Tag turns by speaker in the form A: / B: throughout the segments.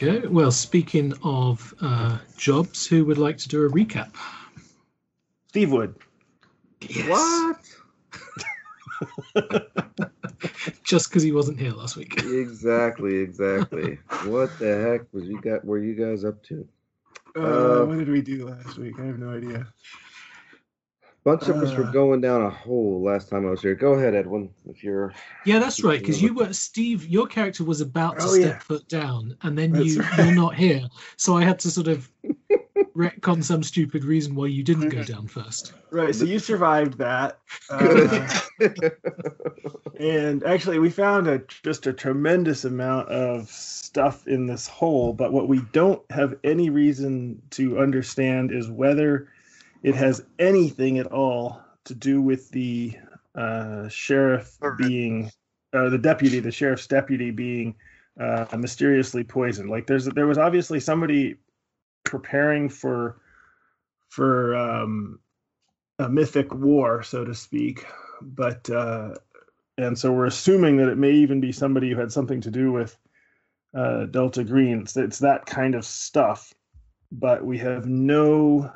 A: go. Well, speaking of uh, jobs, who would like to do a recap?
B: Steve Wood.
A: Yes.
C: What?
A: Just because he wasn't here last week.
C: exactly, exactly. what the heck was you got? Were you guys up to?
B: Uh,
C: Uh,
B: what did we do last week? I have no idea.
C: Bunch of us were
B: Uh.
C: going down a hole last time I was here. Go ahead, Edwin, if you're.
A: Yeah, that's right. Because you were Steve. Your character was about to
B: Oh,
A: step
B: yeah.
A: foot down, and then
B: That's
A: you
B: right.
A: you're not here. So I had to sort of retcon some stupid reason why you didn't go down first.
B: Right, so you survived that. Uh, and actually, we found a just a tremendous amount of stuff in this hole. But what we don't have any reason to understand is whether it has anything at all to do with the uh, sheriff being, uh, the deputy, the sheriff's deputy being uh, mysteriously poisoned. Like there's there was obviously somebody preparing for for um, a mythic war, so to speak. But uh, and so we're assuming that it may even be somebody who had something to do with uh, Delta Green. It's, it's that kind of stuff, but we have no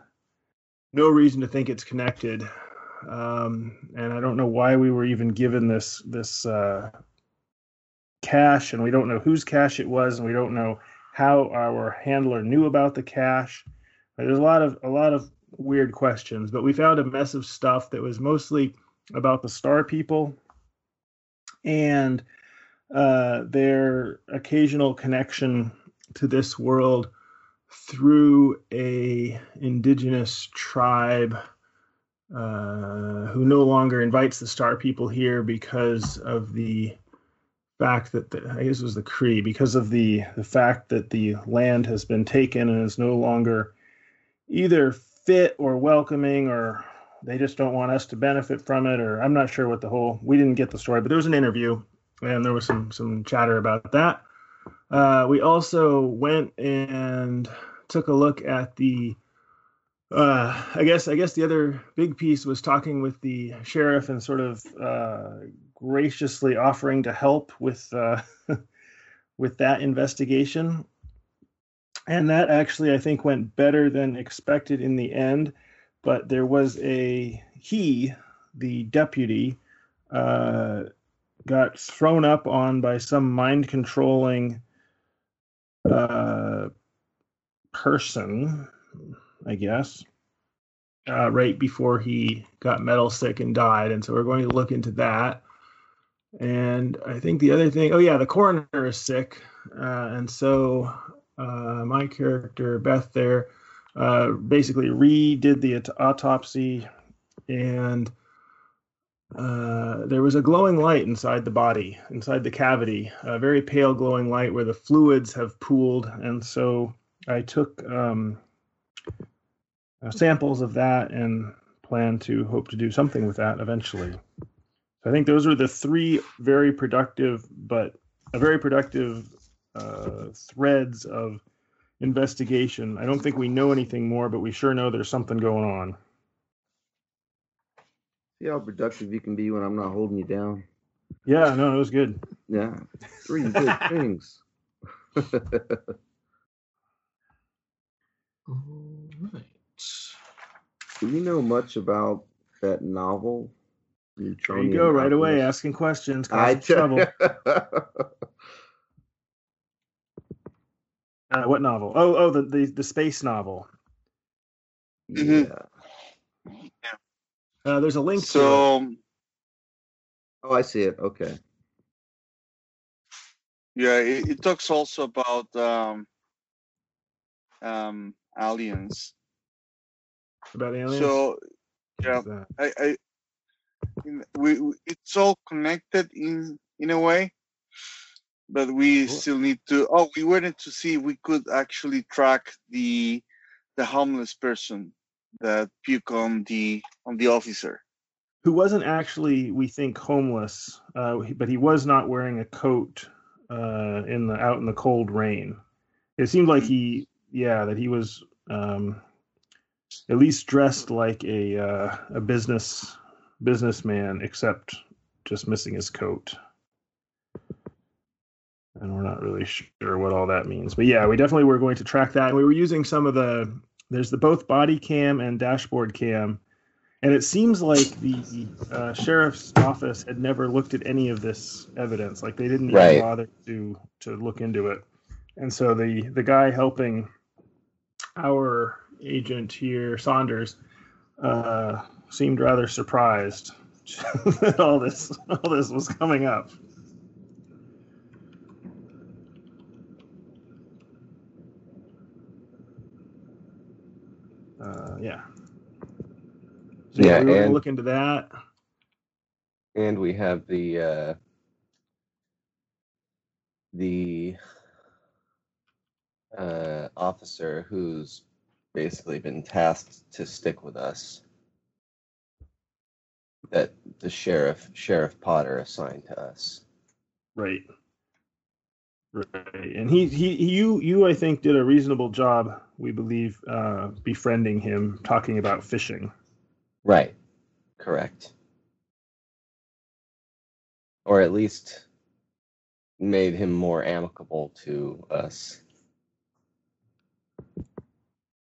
B: no reason to think it's connected. Um, and I don't know why we were even given this this uh, cache, and we don't know whose cache it was, and we don't know how our handler knew about the cache. There's a lot of a lot of weird questions, but we found a mess of stuff that was mostly about the star people and uh, their occasional connection to this world through a indigenous tribe uh, who no longer invites the star people here because of the fact that the, I guess it was the Cree because of the the fact that the land has been taken and is no longer either fit or welcoming or they just don't want us to benefit from it or I'm not sure what the whole we didn't get the story but there was an interview and there was some some chatter about that. Uh, we also went and took a look at the uh, I guess I guess the other big piece was talking with the sheriff and sort of uh, graciously offering to help with uh, with that investigation and that actually I think went better than expected in the end. But there was a he, the deputy, uh, got thrown up on by some mind controlling uh, person, I guess, uh, right before he got metal sick and died. And so we're going to look into that. And I think the other thing, oh yeah, the coroner is sick, uh, and so uh, my character Beth there uh, basically redid the aut- autopsy, and uh, there was a glowing light inside the body, inside the cavity, a very pale glowing light where the fluids have pooled, and so I took um, uh, samples of that and plan to hope to do something with that eventually. So I think those are the three very productive, but a very productive uh, threads of investigation. I don't think we know anything more, but we sure know there's something going on.
C: See how productive you can be when I'm not holding you down.
B: Yeah, no, it was good.
C: Yeah, three good things.
A: All right.
C: Do we know much about that novel?
B: There you
C: Neutronian
B: go, right away, asking questions,
C: I
B: causing trouble.
C: tell
B: Uh, what novel? Oh, oh, the, the the space novel.
D: Mhm.
C: yeah.
B: Uh, there's a link to it.
D: So
C: Oh, I see it. Okay.
D: yeah, it, it talks also about um, um, aliens.
B: about aliens.
D: So yeah, I, I in- we, we it's all connected in in a way, but we
B: Cool.
D: still need to. Oh, we wanted to see if we could actually track the the homeless person that puke on the on the officer.
B: who wasn't actually, we think, homeless, uh, but he was not wearing a coat uh, in the out in the cold rain. It seemed like he, yeah, that he was um, at least dressed like a uh, a business businessman, except just missing his coat. and we're not really sure what all that means. But yeah, we definitely were going to track that, and we were using some of the there's the both body cam and dashboard cam, and it seems like the uh, sheriff's office had never looked at any of this evidence. Like they didn't
C: Right.
B: bother to to look into it, and so the the guy helping our agent here, Saunders, uh, seemed rather surprised that all this all this was coming up. Uh, yeah. So
C: Yeah,
B: we
C: and-
B: look into that.
C: And we have the uh, the uh, officer who's basically been tasked to stick with us. That the sheriff, Sheriff Potter, assigned to us.
B: Right. Right. And he, he, you, you, I think, did a reasonable job. We believe uh, befriending him, talking about fishing.
C: Right. Correct. Or at least made him more amicable to us.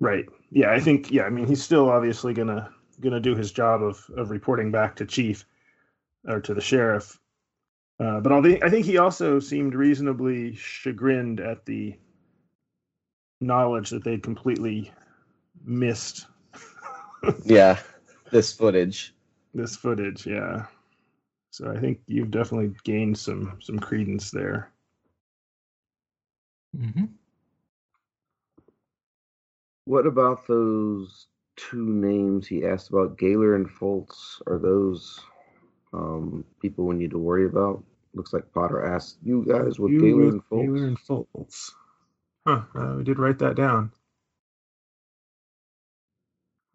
B: Right. Yeah, I think. Yeah, I mean, he's still obviously gonna gonna do his job of of reporting back to chief or to the sheriff. Uh, but I think I think he also seemed reasonably chagrined at the knowledge that they'd completely missed
C: Yeah, this footage.
B: this footage. Yeah. So I think you've definitely gained some some credence there.
A: hmm
C: What about those two names he asked about, Gaylor and Foltz? Are those um, people we need to worry about? Looks like Potter asked you guys what
B: You
C: Gaylor
B: with
C: and Foltz.
B: Gaylor and Foltz. Huh. Uh, we did write that down.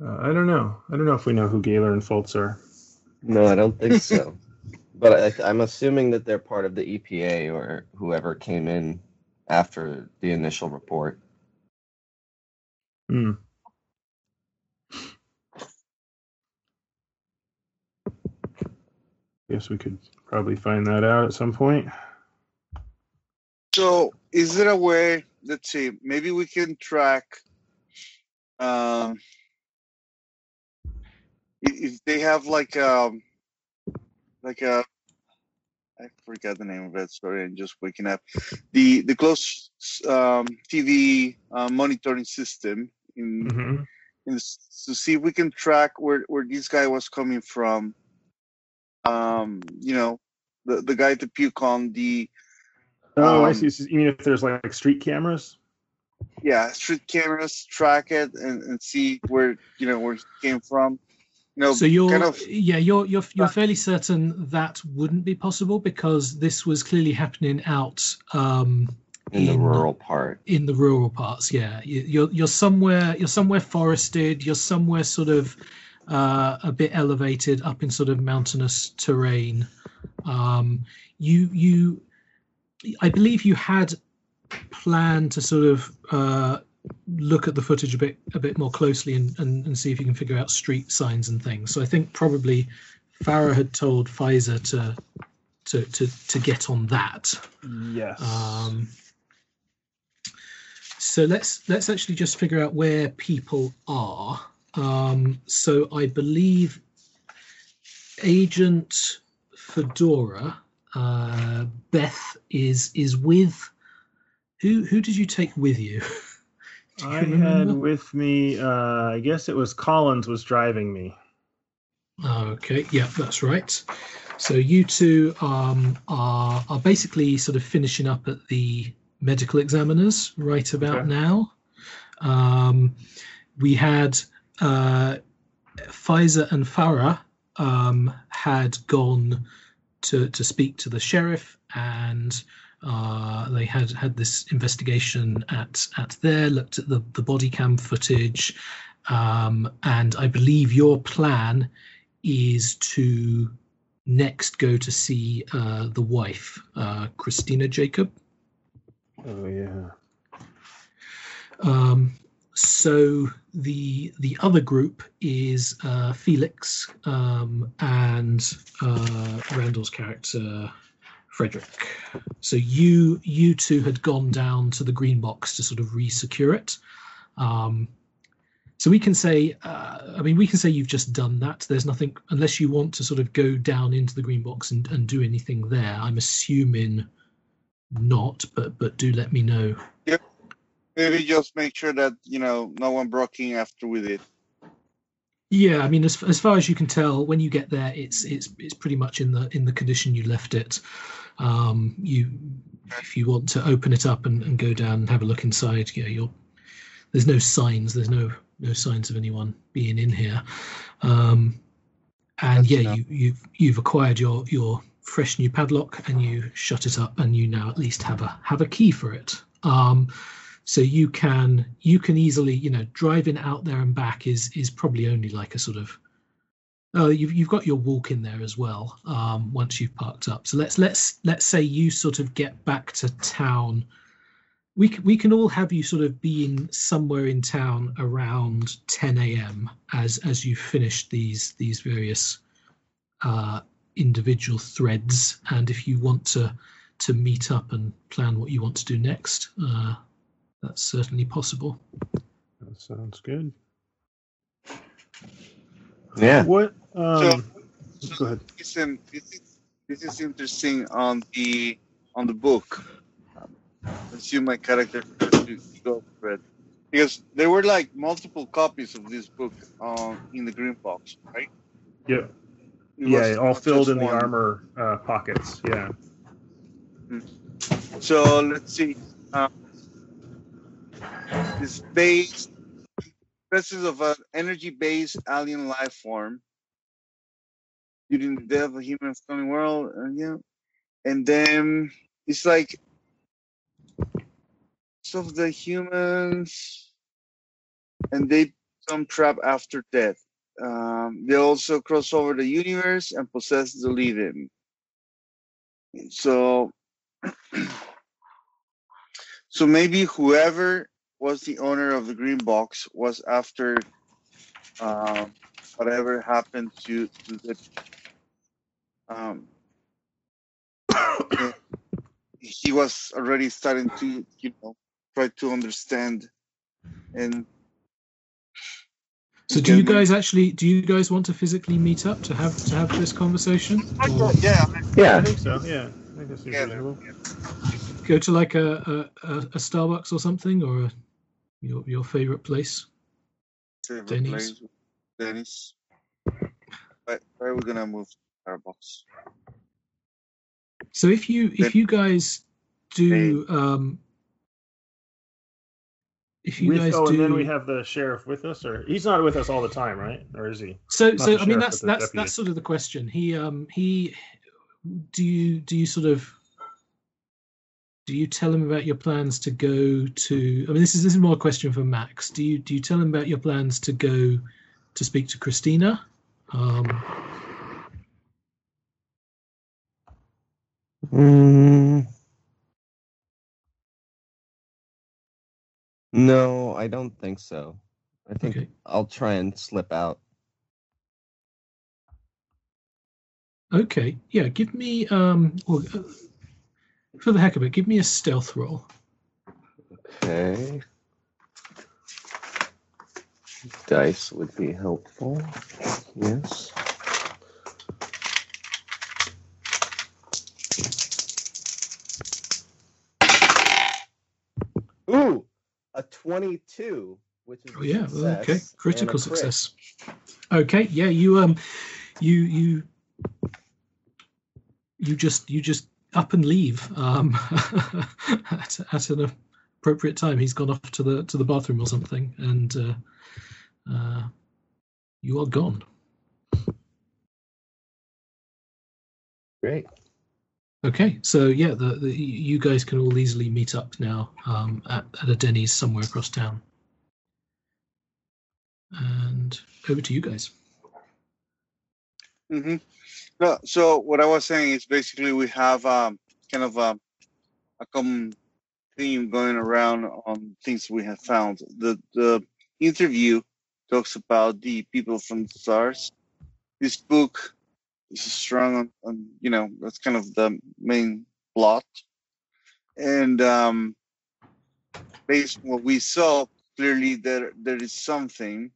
B: Uh, I don't know. I don't know if we know who Gaylor and Foltz are.
C: No, I don't think so. but I, I'm assuming that they're part of the EPA or whoever came in after the initial report.
B: Hmm. Guess we could probably find that out at some point.
D: So, is there a way? Let's see. Maybe we can track. Um, if they have like um, like a, I forgot the name of it. Sorry, I'm just waking up. The the closed um, TV uh, monitoring system in,
B: hmm
D: in to see if we can track where where this guy was coming from. Um, you know, the the guy to puke on the
B: Oh, I
D: Um,
B: see. So You mean if there's like street cameras?
D: yeah street cameras track it and, and see where you know where he came from you know
A: So you're
D: kind of
A: yeah you're you're you're fairly certain that wouldn't be possible because this was clearly happening out um,
C: In the rural part.
A: in the rural parts. Yeah, You- you're you're somewhere you're somewhere forested. You're somewhere sort of uh, a bit elevated up in sort of mountainous terrain. Um, you you, I believe you had planned to sort of uh, look at the footage a bit a bit more closely and, and, and see if you can figure out street signs and things. So I think probably Farah had told Pfizer to to to to get on that.
B: Yes.
A: Um, so let's let's actually just figure out where people are. Um, so I believe Agent Fedora uh, Beth is is with who? Who did you take with you?
B: I had with me. Uh, I guess it was Collins was driving me.
A: Okay, yeah, that's right. So you two um, are are basically sort of finishing up at the medical examiners right about
B: Okay.
A: now. Um, we had uh, Pfizer and Farah um, had gone to to speak to the sheriff, and uh, they had had this investigation at at there, looked at the the body cam footage, um, and I believe your plan is to next go to see uh, the wife, uh, Christina Jacob.
B: Oh yeah.
A: Um, so the the other group is uh, Felix um, and uh, Randall's character Frederick. So you you two had gone down to the green box to sort of re-secure it. Um, so we can say, uh, I mean, we can say you've just done that. There's nothing unless you want to sort of go down into the green box and, and do anything there. I'm assuming not, but but do let me know.
D: Yeah, Maybe just make sure that you know no one broke in after we did.
A: Yeah, I mean, as as far as you can tell, when you get there, it's it's it's pretty much in the in the condition you left it. Um, you, if you want to open it up and, and go down and have a look inside, yeah, you're there's no signs, there's no no signs of anyone being in here. Um, and
D: That's
A: yeah,
D: enough.
A: you you've you've acquired your your fresh new padlock and you shut it up and you now at least have a have a key for it. Um, so you can you can easily you know driving out there and back is is probably only like a sort of oh you've you've got your walk in there as well um, once you've parked up. So let's let's let's say you sort of get back to town. We can, we can all have you sort of being somewhere in town around 10 a.m. as as you finish these these various uh, individual threads, and if you want to to meet up and plan what you want to do next, uh, that's certainly possible.
B: That sounds good.
C: Yeah.
B: What? Um,
D: So-
B: go ahead.
D: Listen, this is this is interesting on the on the book. Um, assume my character to go for it because there were like multiple copies of this book uh, in the green box, right?
B: Yep.
D: It
B: Yeah,
D: was
B: all filled
D: just
B: in the armor uh, pockets. Yeah.
D: So let's see. Um, this base presence of an energy-based alien life form during the death of a human family world. Uh, yeah, and then it's like some of the humans, and they become trapped after death. Um, they also cross over the universe and possess the living. So so maybe whoever was the owner of the green box was after um, whatever happened to, to the um, he was already starting to you know try to understand and
A: So, do you guys actually do you guys want to physically meet up to have to have this conversation? Or
D: yeah
B: I
C: Yeah.
B: think so. Yeah. I think that's
D: yeah,
A: go to like a, a, a, a Starbucks or something, or a, your your favorite place?
D: favorite
A: Denny's.
D: place, Denny's. But where are we gonna move Starbucks?
A: So if you if
D: Then-
A: you guys do um, if you
B: With-
A: guys
B: oh,
A: do
B: and then we have the sheriff with us, or he's not with us all the time, right? Or is he?
A: so
B: not
A: so I mean that's that's
B: deputy.
A: that's sort of the question. He um he do you do you sort of do you tell him about your plans to go to I mean this is this is more a question for Max. Do you do you tell him about your plans to go to speak to Christina? Um
C: Mm. No, I don't think so. I think
A: Okay.
C: I'll try and slip out.
A: Okay, yeah, give me um well, uh, for the heck of it, give me a stealth roll.
C: Okay. Dice would be helpful. Yes. Ooh, a 22, which is
A: Oh yeah, well, okay,
C: success
A: critical
C: crit.
A: success. Okay, yeah, you um, you you you just you just up and leave um at, at an appropriate time. He's gone off to the to the bathroom or something, and uh, uh, you are gone.
C: Great.
A: Okay, so yeah, the, the you guys can all easily meet up now um, at, at a Denny's somewhere across town. And over to you guys.
D: hmm No, so what I was saying is basically we have um, kind of a, a common theme going around on things we have found. The the interview talks about the people from the stars. This book strung on, on you know that's kind of the main plot, and um, based on what we saw, clearly there there is something.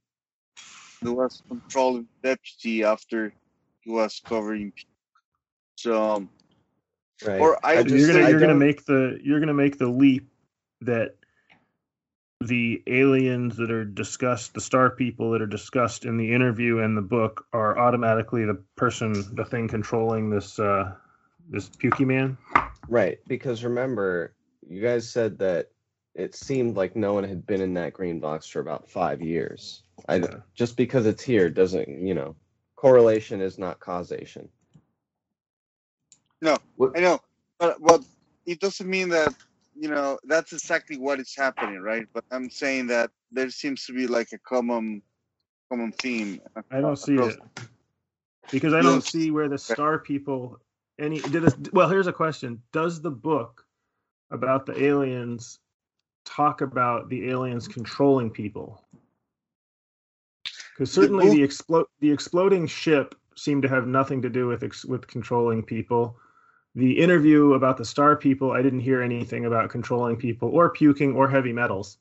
D: There was controlling deputy after he was covering. So, um,
E: Right.
D: or I,
E: I
D: just
B: you're gonna
E: I
B: you're gonna make the you're gonna make the leap that the aliens that are discussed, the star people that are discussed in the interview and the book, are automatically the person, the thing controlling this uh, this Pukey man.
E: Right, because remember, you guys said that it seemed like no one had been in that green box for about five years. I
B: Yeah.
E: just because it's here doesn't, you know, correlation is not causation.
D: No, I know, but but it doesn't mean that you know that's exactly what is happening, right? But I'm saying that there seems to be like a common common theme.
B: I don't see it because I don't
D: don't-
B: see where the star people any did this, well here's a question does the book about the aliens talk about the aliens controlling people because certainly
D: book-
B: the explode the exploding ship seemed to have nothing to do with ex- with controlling people. The interview about the star people i didn't hear anything about controlling people or puking or heavy metals.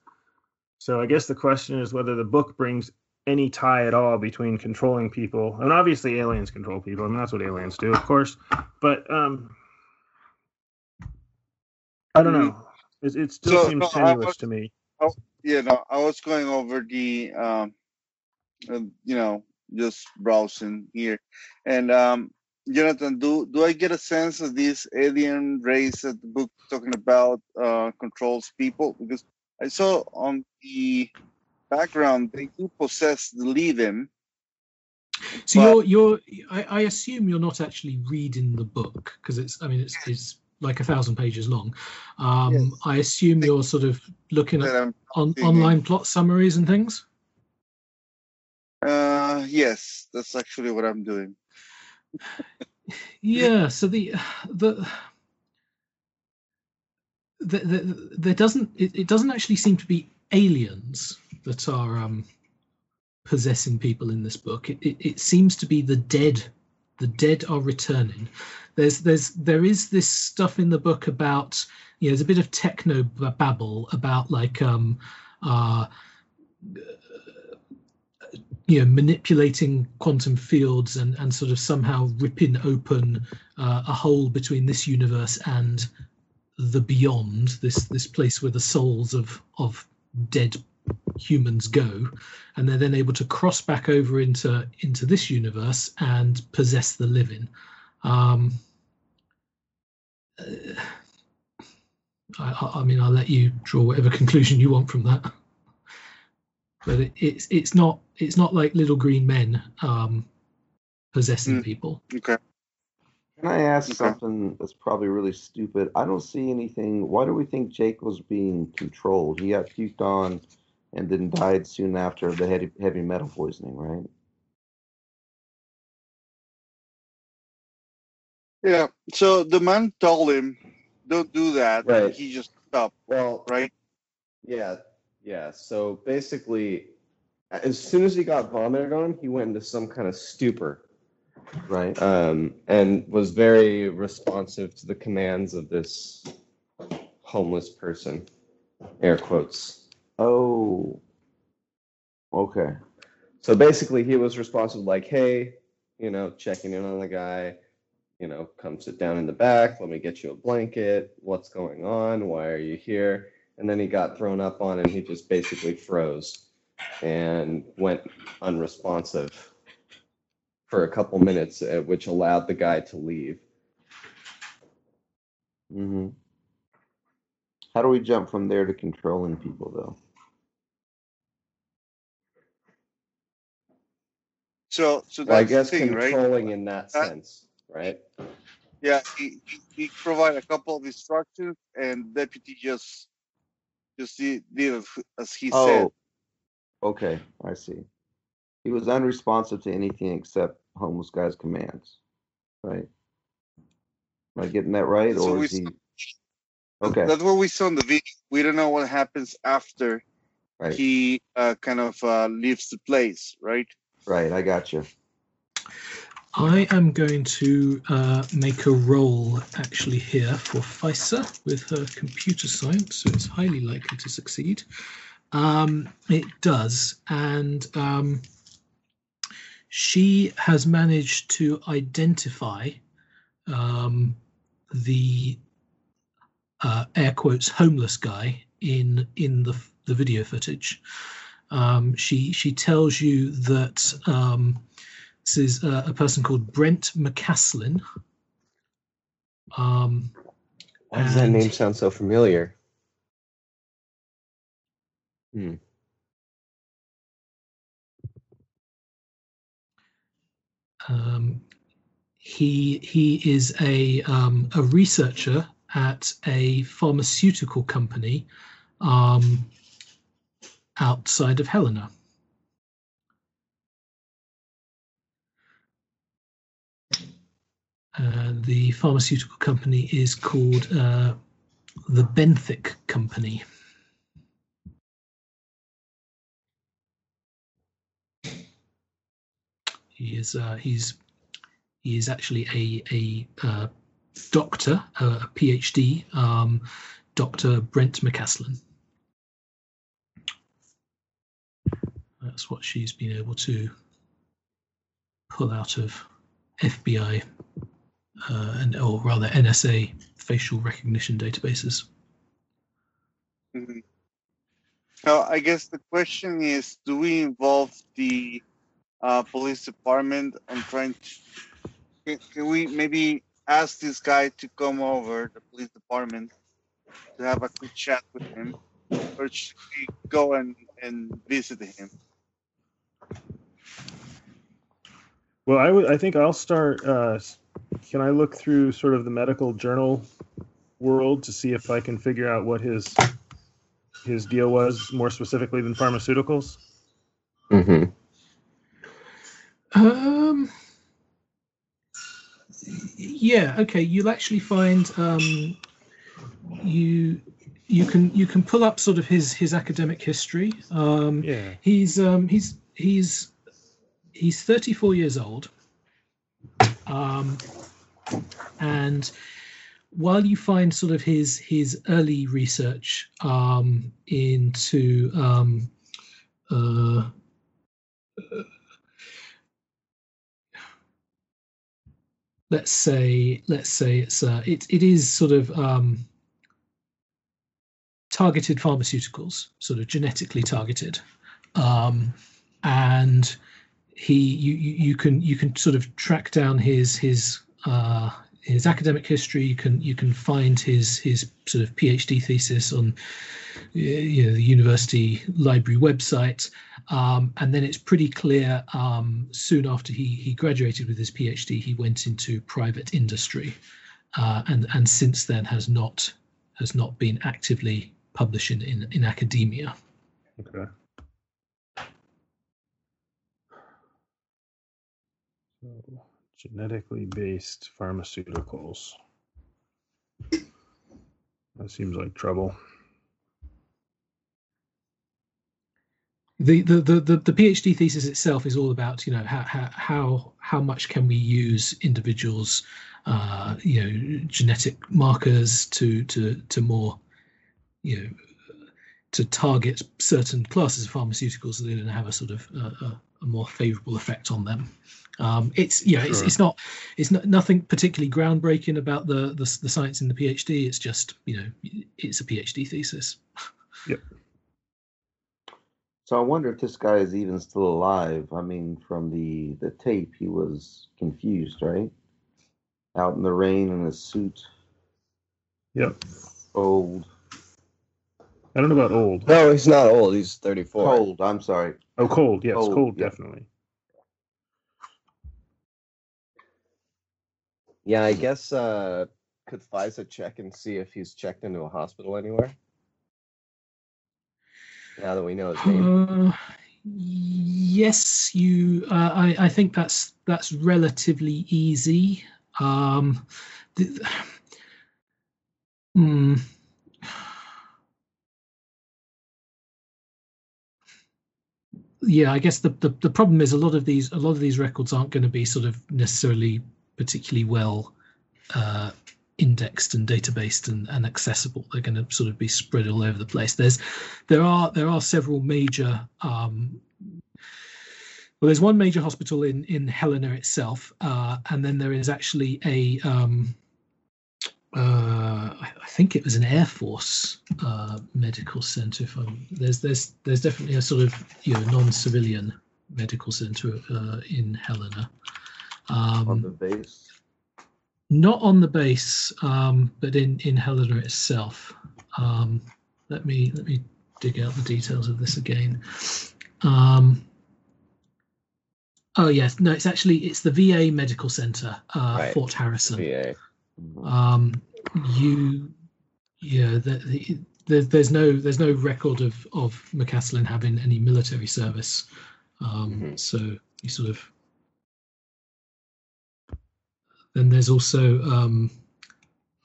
B: So i guess the question is whether the book brings any tie at all between controlling people and obviously aliens control people I mean that's what aliens do of course but um i don't know. It, it still
D: So,
B: seems
D: no,
B: tenuous
D: was-
B: to me.
D: Yeah, no, I was going over the, um, you know, just browsing here, and um, Jonathan, do do I get a sense of this alien race that the book talking about uh, controls people? Because I saw on the background they do possess the leaven.
A: So you're you're I, I assume you're not actually reading the book because it's I mean it's it's like a thousand pages long. Um,
D: Yes.
A: I assume you're sort of looking at on, online plot summaries and things.
D: Uh, yes, that's actually what I'm doing.
A: Yeah. So the the. The, the, there doesn't it, it doesn't actually seem to be aliens that are um, possessing people in this book. It, it, it seems to be the dead. The dead are returning. There's there's there is this stuff in the book about you know there's a bit of techno babble about like um uh you know manipulating quantum fields and and sort of somehow ripping open uh, a hole between this universe and the beyond this this place where the souls of of dead humans go. And they're then able to cross back over into into this universe and possess the living. Um uh, I, I- I mean i'll let you draw whatever conclusion you want from that but it, it's it's not it's not like little green men um possessing
D: Mm.
A: people
D: Okay.
C: Can I ask
D: Okay.
C: something that's probably really stupid? I don't see anything. Why do we think Jake was being controlled? He got puked on and then died soon after of the heavy, heavy metal poisoning, right?
D: Yeah. So the man told him, "Don't do that." and
E: Right.
D: He just stopped.
E: Well,
D: Right.
E: yeah, yeah. So basically, as soon as he got vomited on, he went into some kind of stupor.
C: Right.
E: um, and was very responsive to the commands of this homeless person. Air quotes.
C: Oh. Okay.
E: So basically, he was responsive, like, hey, you know, checking in on the guy, you know, come sit down in the back, let me get you a blanket, what's going on, why are you here? And then he got thrown up on and he just basically froze and went unresponsive for a couple minutes, uh, which allowed the guy to leave.
C: hmm How do we jump from there to controlling people, though?
D: So, so that's
E: Well, I guess
D: the thing, right?
E: controlling in that
D: Uh,
E: sense, right?
D: Yeah, he, he, he provided a couple of instructions, and deputy just just did, did as- he said.
C: Oh, okay. I see. He was unresponsive to anything except homeless guy's commands, right? Am I getting that right,
D: So
C: or is he?
D: saw-
C: Okay,
D: That's what we saw in the video. We don't know what happens after
C: right,
D: he uh, kind of uh, leaves the place, right?
C: right. I got you.
A: I am going to uh, make a roll actually here for FISA with her computer science, so it's highly likely to succeed. Um, it does, and um, she has managed to identify um, the uh, air quotes homeless guy in in the the video footage. Um, she she tells you that um, this is uh, a person called Brent McCaslin. Um,
E: Why does that name sound so familiar? Hmm.
A: Um, he he is a um, a researcher at a pharmaceutical company um, outside of Helena. Uh, the pharmaceutical company is called uh, the Benthic Company. He is uh, he's he is actually a a uh, doctor, uh, a PhD, um, Dr. Brent McCaslin. That's what she's been able to pull out of FBI uh, and or rather NSA facial recognition databases.
D: Mhm. Now, I guess the question is, do we involve the uh, police department on trying to? Can, can we maybe ask this guy to come over the police department to have a quick chat with him, or should we go and, and visit him?
B: Well, I would. I think I'll start. Uh, s- can I look through sort of the medical journal world to see if I can figure out what his his deal was more specifically than pharmaceuticals?
E: Mm-hmm.
A: Um. Yeah. Okay. You'll actually find um, you you can you can pull up sort of his his academic history. Um,
B: Yeah.
A: He's um, he's he's he's 34 years old, um, and while you find sort of his his early research um, into um, uh, let's say let's say it's uh, it it is sort of um, targeted pharmaceuticals, sort of genetically targeted, um, and he you you can you can sort of track down his his uh, his academic history. You can you can find his his sort of PhD thesis on you know the university library website, um, and then it's pretty clear. Um, soon after he he graduated with his PhD, he went into private industry, uh, and and since then has not has not been actively publishing in in academia.
B: Okay. So, genetically based pharmaceuticals. That seems like trouble.
A: the the, the the the PhD thesis itself is all about you know how how how, how much can we use individuals uh, you know genetic markers to to to more you know to target certain classes of pharmaceuticals so they're going to have a sort of uh, a, a more favorable effect on them. Um, it's you know it's,
B: Sure.
A: it's not it's not nothing particularly groundbreaking about the, the the science in the PhD. It's just you know it's a PhD thesis. Yep.
C: So I wonder if this guy is even still alive. I mean, from the the tape, he was confused, right? Out in the rain in a suit,
B: Yep.
C: cold,
B: I don't know about old.
E: No, he's not old. He's 34.
C: cold. I'm sorry.
B: Oh, cold. Yes,
C: Cold,
B: cold,
C: yeah.
B: definitely.
E: Yeah, I guess uh, could FISA check and see if he's checked into a hospital anywhere? Now that we know his name.
A: Uh, yes, you. Uh, I, I think that's that's relatively easy. Um, the, hmm. Yeah, I guess the, the the problem is a lot of these a lot of these records aren't going to be sort of necessarily particularly well uh, indexed and databased and, and accessible. They're going to sort of be spread all over the place. There's there are there are several major um, well, there's one major hospital in in Helena itself, uh, and then there is actually a um, uh, I think it was an Air Force uh, medical center. If I'm, there's there's there's definitely a sort of you know non-civilian medical center uh, in Helena. Um,
C: on the base.
A: not on the base, um, but in in Helena itself. Um, let me let me dig out the details of this again. Um, oh yes, no, it's actually it's the VA Medical Center, uh,
E: Right.
A: Fort Harrison.
E: VA.
A: Um, you, yeah, the, the, there, there's no there's no record of of McCaslin having any military service. Um,
E: Mhm.
A: So you sort of then there's also um,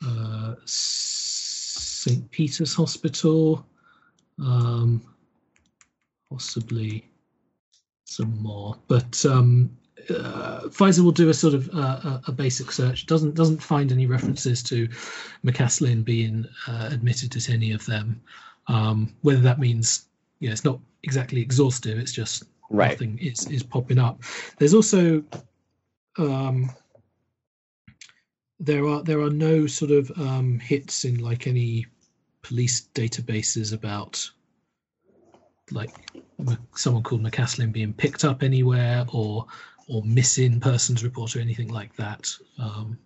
A: uh, St. Peter's Hospital, um, possibly some more, but um, uh, Pfizer will do a sort of uh, a, basic search. doesn't doesn't find any references to McCaslin being uh, admitted at any of them. Um, whether that means you know it's not exactly exhaustive, it's just
E: Right.
A: nothing is is popping up. There's also um, there are there are no sort of um, hits in like any police databases about like someone called McCaslin being picked up anywhere or or missing persons report or anything like that. Um,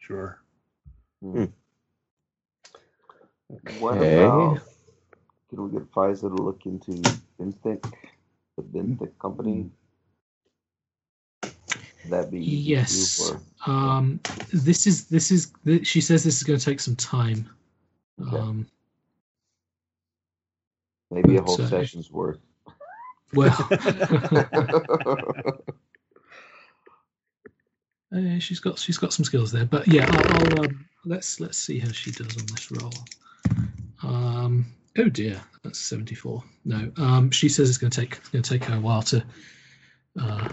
B: Sure.
C: What
E: Okay.
C: about? Can we get Pfizer to look into Benthic, the Benthic company? That be easy to do
A: Yes. um, this is this is th- she says this is going to take some time.
C: Okay.
A: Um,
C: maybe a whole session's worth.
A: well, Uh, she's got she's got some skills there, but yeah, I'll, I'll um, let's let's see how she does on this roll. Um, oh dear, that's seventy four. No, um, she says it's going to take it's going to take her a while to. Uh,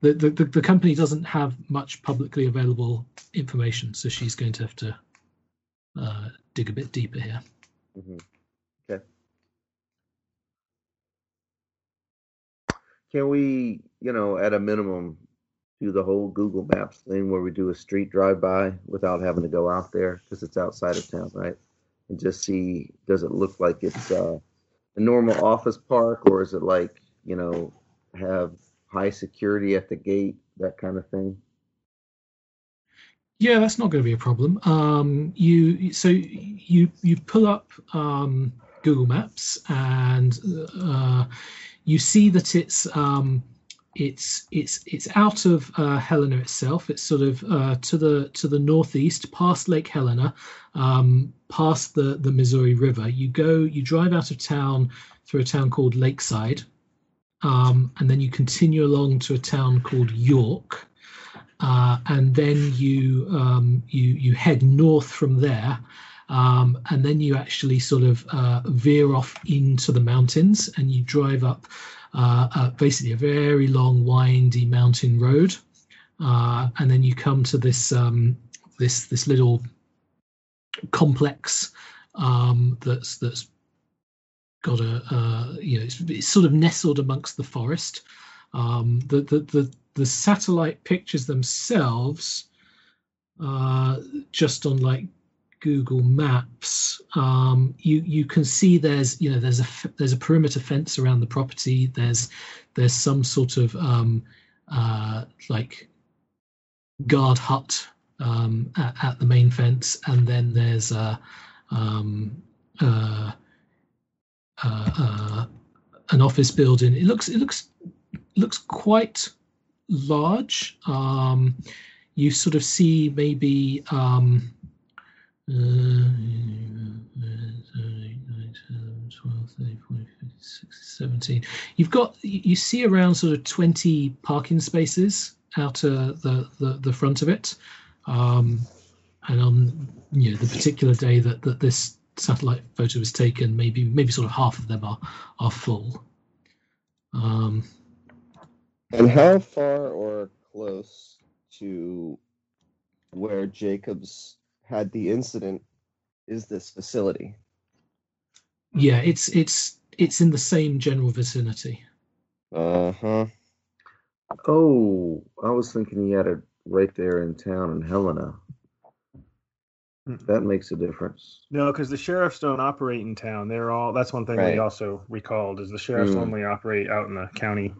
A: the, the, the the company doesn't have much publicly available information, so she's going to have to uh, dig a bit deeper here.
C: Mhm. Can we, you know, at a minimum, do the whole Google Maps thing where we do a street drive by without having to go out there because it's outside of town, right? And just see, does it look like it's uh, a normal office park or is it like, you know, have high security at the gate, that kind of thing?
A: Yeah, that's not going to be a problem. Um, you so you you pull up um, Google Maps and uh, you see that it's um, it's it's it's out of uh, Helena itself. It's sort of uh, to the to the northeast, past Lake Helena, um, past the the Missouri River. You go, you drive out of town through a town called Lakeside, um, and then you continue along to a town called York uh, and then you um, you you head north from there, um, and then you actually sort of uh, veer off into the mountains, and you drive up uh, uh, basically a very long, windy mountain road, uh, and then you come to this um, this this little complex um, that's that's got a you know it's, it's sort of nestled amongst the forest. Um, the, the the the satellite pictures themselves, uh, just on like Google Maps, um, you you can see there's you know there's a there's a perimeter fence around the property. There's there's some sort of um, uh, like guard hut um, at, at the main fence, and then there's a um, uh, uh, uh, an office building. It looks it looks looks quite large. Um, you sort of see maybe 17. You've got you see around sort of 20 parking spaces out uh, the, the the front of it. Um, and on you know the particular day that, that this satellite photo was taken, maybe maybe sort of half of them are are full. Um,
E: And how far or close to where Jacobs had the incident is this facility?
A: yeah, it's it's it's in the same general vicinity.
E: Uh huh.
C: Oh, I was thinking he had it right there in town in Helena. That makes a difference.
B: No, because the sheriffs don't operate in town. They're all. That's one thing
E: Right.
B: we also recalled is the sheriffs
C: Mm.
B: only operate out in the county.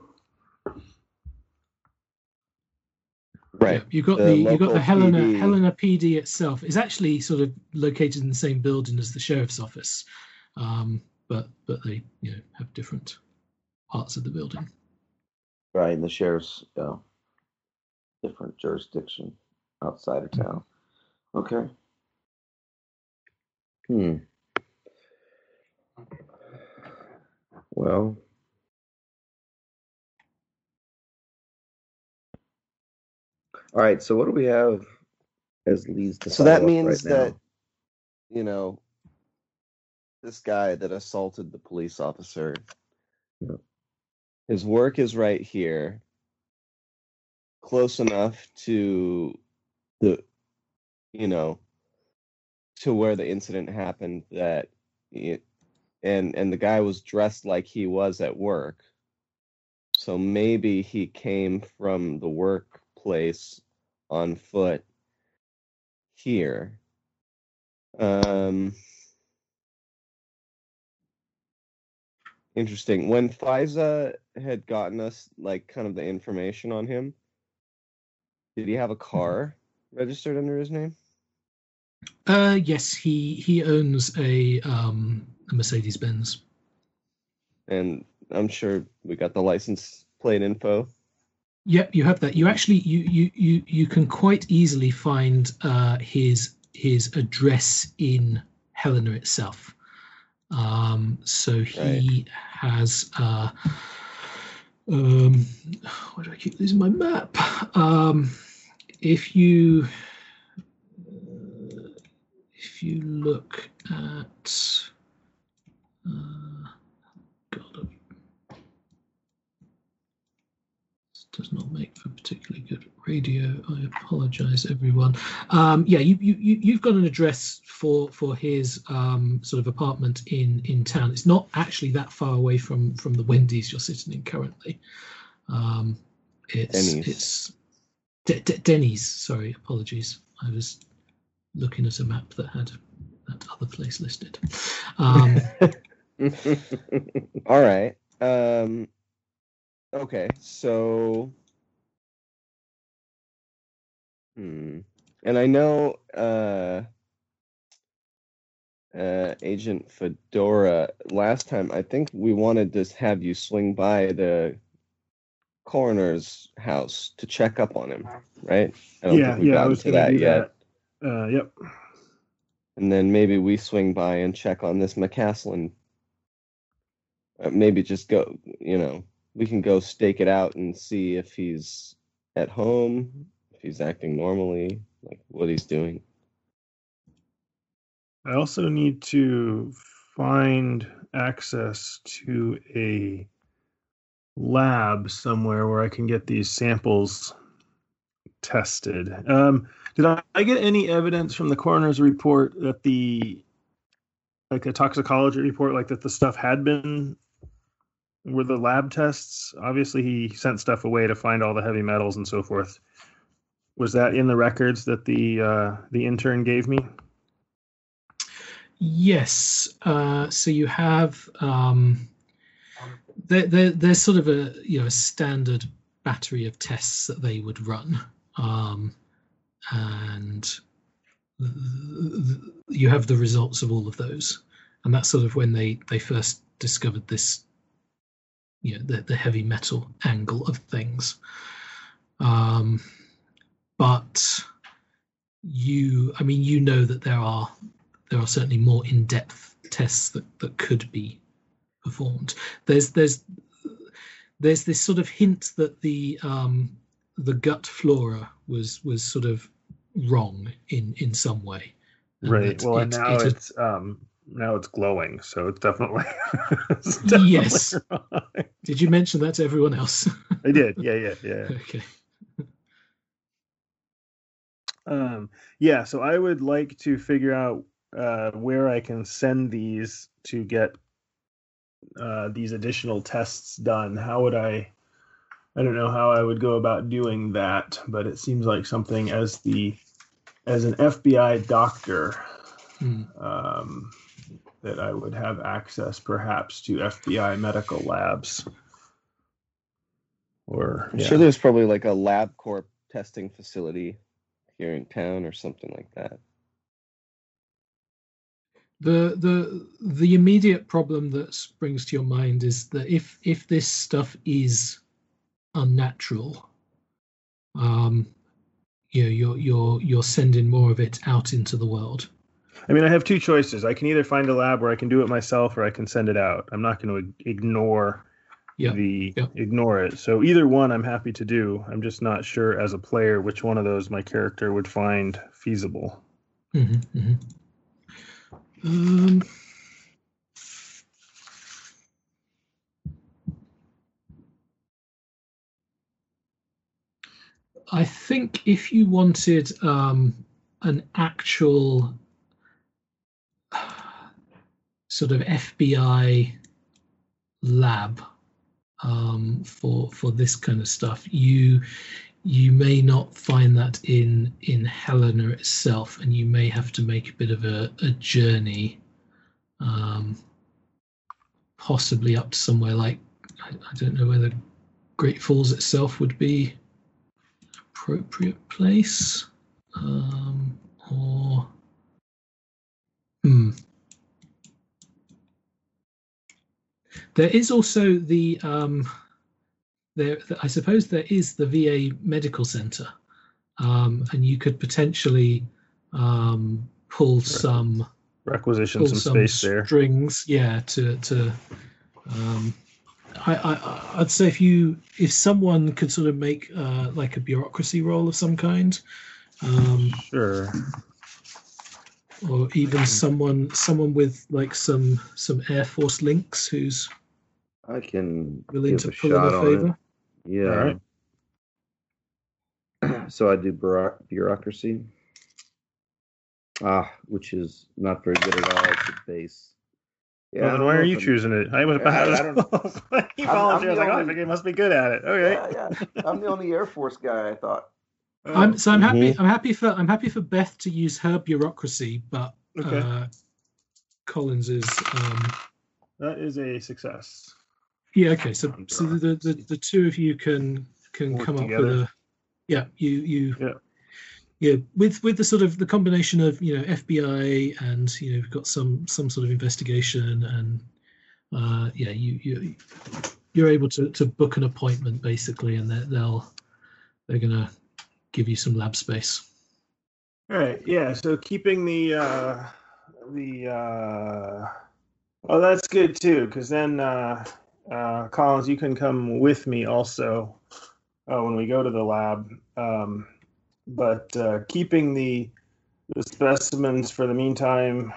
E: Right.
A: You got
E: The
A: the, you got the Helena
E: PD.
A: Helena PD itself is actually sort of located in the same building as the sheriff's office, um, but but they you know have different parts of the building.
C: Right, and the sheriff's uh, different jurisdiction outside of town. Okay. Hmm. Well. All right, so what do we have as leads to
E: So that means
C: right
E: that, you know, this guy that assaulted the police officer,
C: Yeah.
E: his work is right here, close enough to the, you know, to where the incident happened that, it, and and the guy was dressed like he was at work. So maybe he came from the workplace on foot here. Um, interesting. When Faiza had gotten us like kind of the information on him, did he have a car registered under his name?
A: Uh, yes, he he owns a um, a Mercedes Benz.
E: And I'm sure we got the license plate info.
A: Yep, you have that. You actually you you you you can quite easily find uh, his his address in Helena itself. Um, so he has. Uh, um, why do I keep losing my map? Um, if you uh, if you look at uh, God, this does not make for particularly good radio. I apologize, everyone. Um, yeah, you, you you you've got an address for for his um, sort of apartment in in town. It's not actually that far away from from the Wendy's you're sitting in currently. Um, it's
E: Denny's.
A: it's D- D- Denny's. Sorry, apologies. I was looking at a map that had that other place listed. Um,
E: All right. Um okay, so hmm. And I know uh uh Agent Fedora last time I think we wanted to have you swing by the coroner's house to check up on him, right? I don't
B: yeah,
E: think we've
B: yeah, I
E: gotten
B: was
E: to that
B: do
E: yet.
B: that. Uh, yep.
E: And then maybe we swing by and check on this McCaslin. Uh, maybe just go, you know, we can go stake it out and see if he's at home, if he's acting normally, like what he's doing.
B: I also need to find access to a lab somewhere where I can get these samples tested. Um, did I, I get any evidence from the coroner's report that the like a toxicology report, like that the stuff had been were the lab tests? Obviously, he sent stuff away to find all the heavy metals and so forth. Was that in the records that the uh, the intern gave me?
A: Yes. Uh, so you have um, there, there, there's sort of a you know a standard battery of tests that they would run, um, and you have the results of all of those, and that's sort of when they they first discovered this, you know, the, the heavy metal angle of things. Um, but you, I mean, you know that there are there are certainly more in-depth tests that, that could be performed. There's there's there's this sort of hint that the um, the gut flora was was sort of wrong in in some way.
B: Right. Well,
A: it-
B: now
A: it
B: it's um, now it's glowing, so it's definitely, it's definitely
A: Yes. Did you mention that to everyone else?
B: I did. Yeah, yeah, yeah.
A: okay.
B: Um, yeah, so I would like to figure out uh, where I can send these to get uh, these additional tests done. How would I? I don't know how I would go about doing that, but it seems like something as the as an FBI doctor
A: Hmm.
B: um, that I would have access, perhaps, to FBI medical labs. Or
E: I'm
B: yeah.
E: sure there's probably like a LabCorp testing facility here in town or something like that.
A: The the the immediate problem that springs to your mind is that if if this stuff is unnatural, um, you know, you're you're you're sending more of it out into the world.
B: I mean, I have two choices. I can either find a lab where I can do it myself, or I can send it out. I'm not going to ignore
A: Yeah,
B: the
A: yeah.
B: ignore it. So either one, I'm happy to do. I'm just not sure as a player which one of those my character would find feasible.
A: hmm hmm Um, I think if you wanted um, an actual sort of FBI lab um, for for this kind of stuff, you you may not find that in in Helena itself, and you may have to make a bit of a, a journey, um, possibly up to somewhere like I, I don't know whether Great Falls itself would be appropriate place, um, or hmm. There is also the um, there. I suppose there is the VA medical center, um, and you could potentially um, pull some
B: Requisition
A: pull
B: some,
A: some
B: space there.
A: strings, yeah, to to. Um, I, I I'd say if you if someone could sort of make uh, like a bureaucracy roll of some kind, um,
B: Sure.
A: or even someone someone with like some some Air Force links who's
C: I can
A: willing
C: give
A: to
C: a
A: pull in
C: shot
A: a
C: on
A: favor.
C: it. Yeah. so I do bureaucracy, ah, which is not very good at all. It's a base. Yeah.
B: well, then why are you choosing it? I was
C: Yeah, I- I
B: about to. he
C: I'm- I'm.
B: I was
C: the
B: like, oh, I think he must be good at it. Okay.
C: Yeah, yeah. I'm the only Air Force guy. I thought.
A: I'm so I'm happy.
E: Mhm.
A: I'm happy for I'm happy for Beth to use her bureaucracy, but
B: Okay.
A: uh, Collins is um,
B: That is a success.
A: Yeah okay. So so the, the the two of you can can
B: Work
A: come up with a yeah you you
B: Yeah.
A: yeah with with the sort of the combination of you know FBI and you know we've got some some sort of investigation and uh, yeah you you you're able to to book an appointment basically and they- they'll they're gonna give you some lab space.
B: All right. Yeah. So keeping the uh, the uh, oh, that's good too, because then uh, uh, Collins, you can come with me also uh, when we go to the lab. Um, but uh, keeping the the specimens for the meantime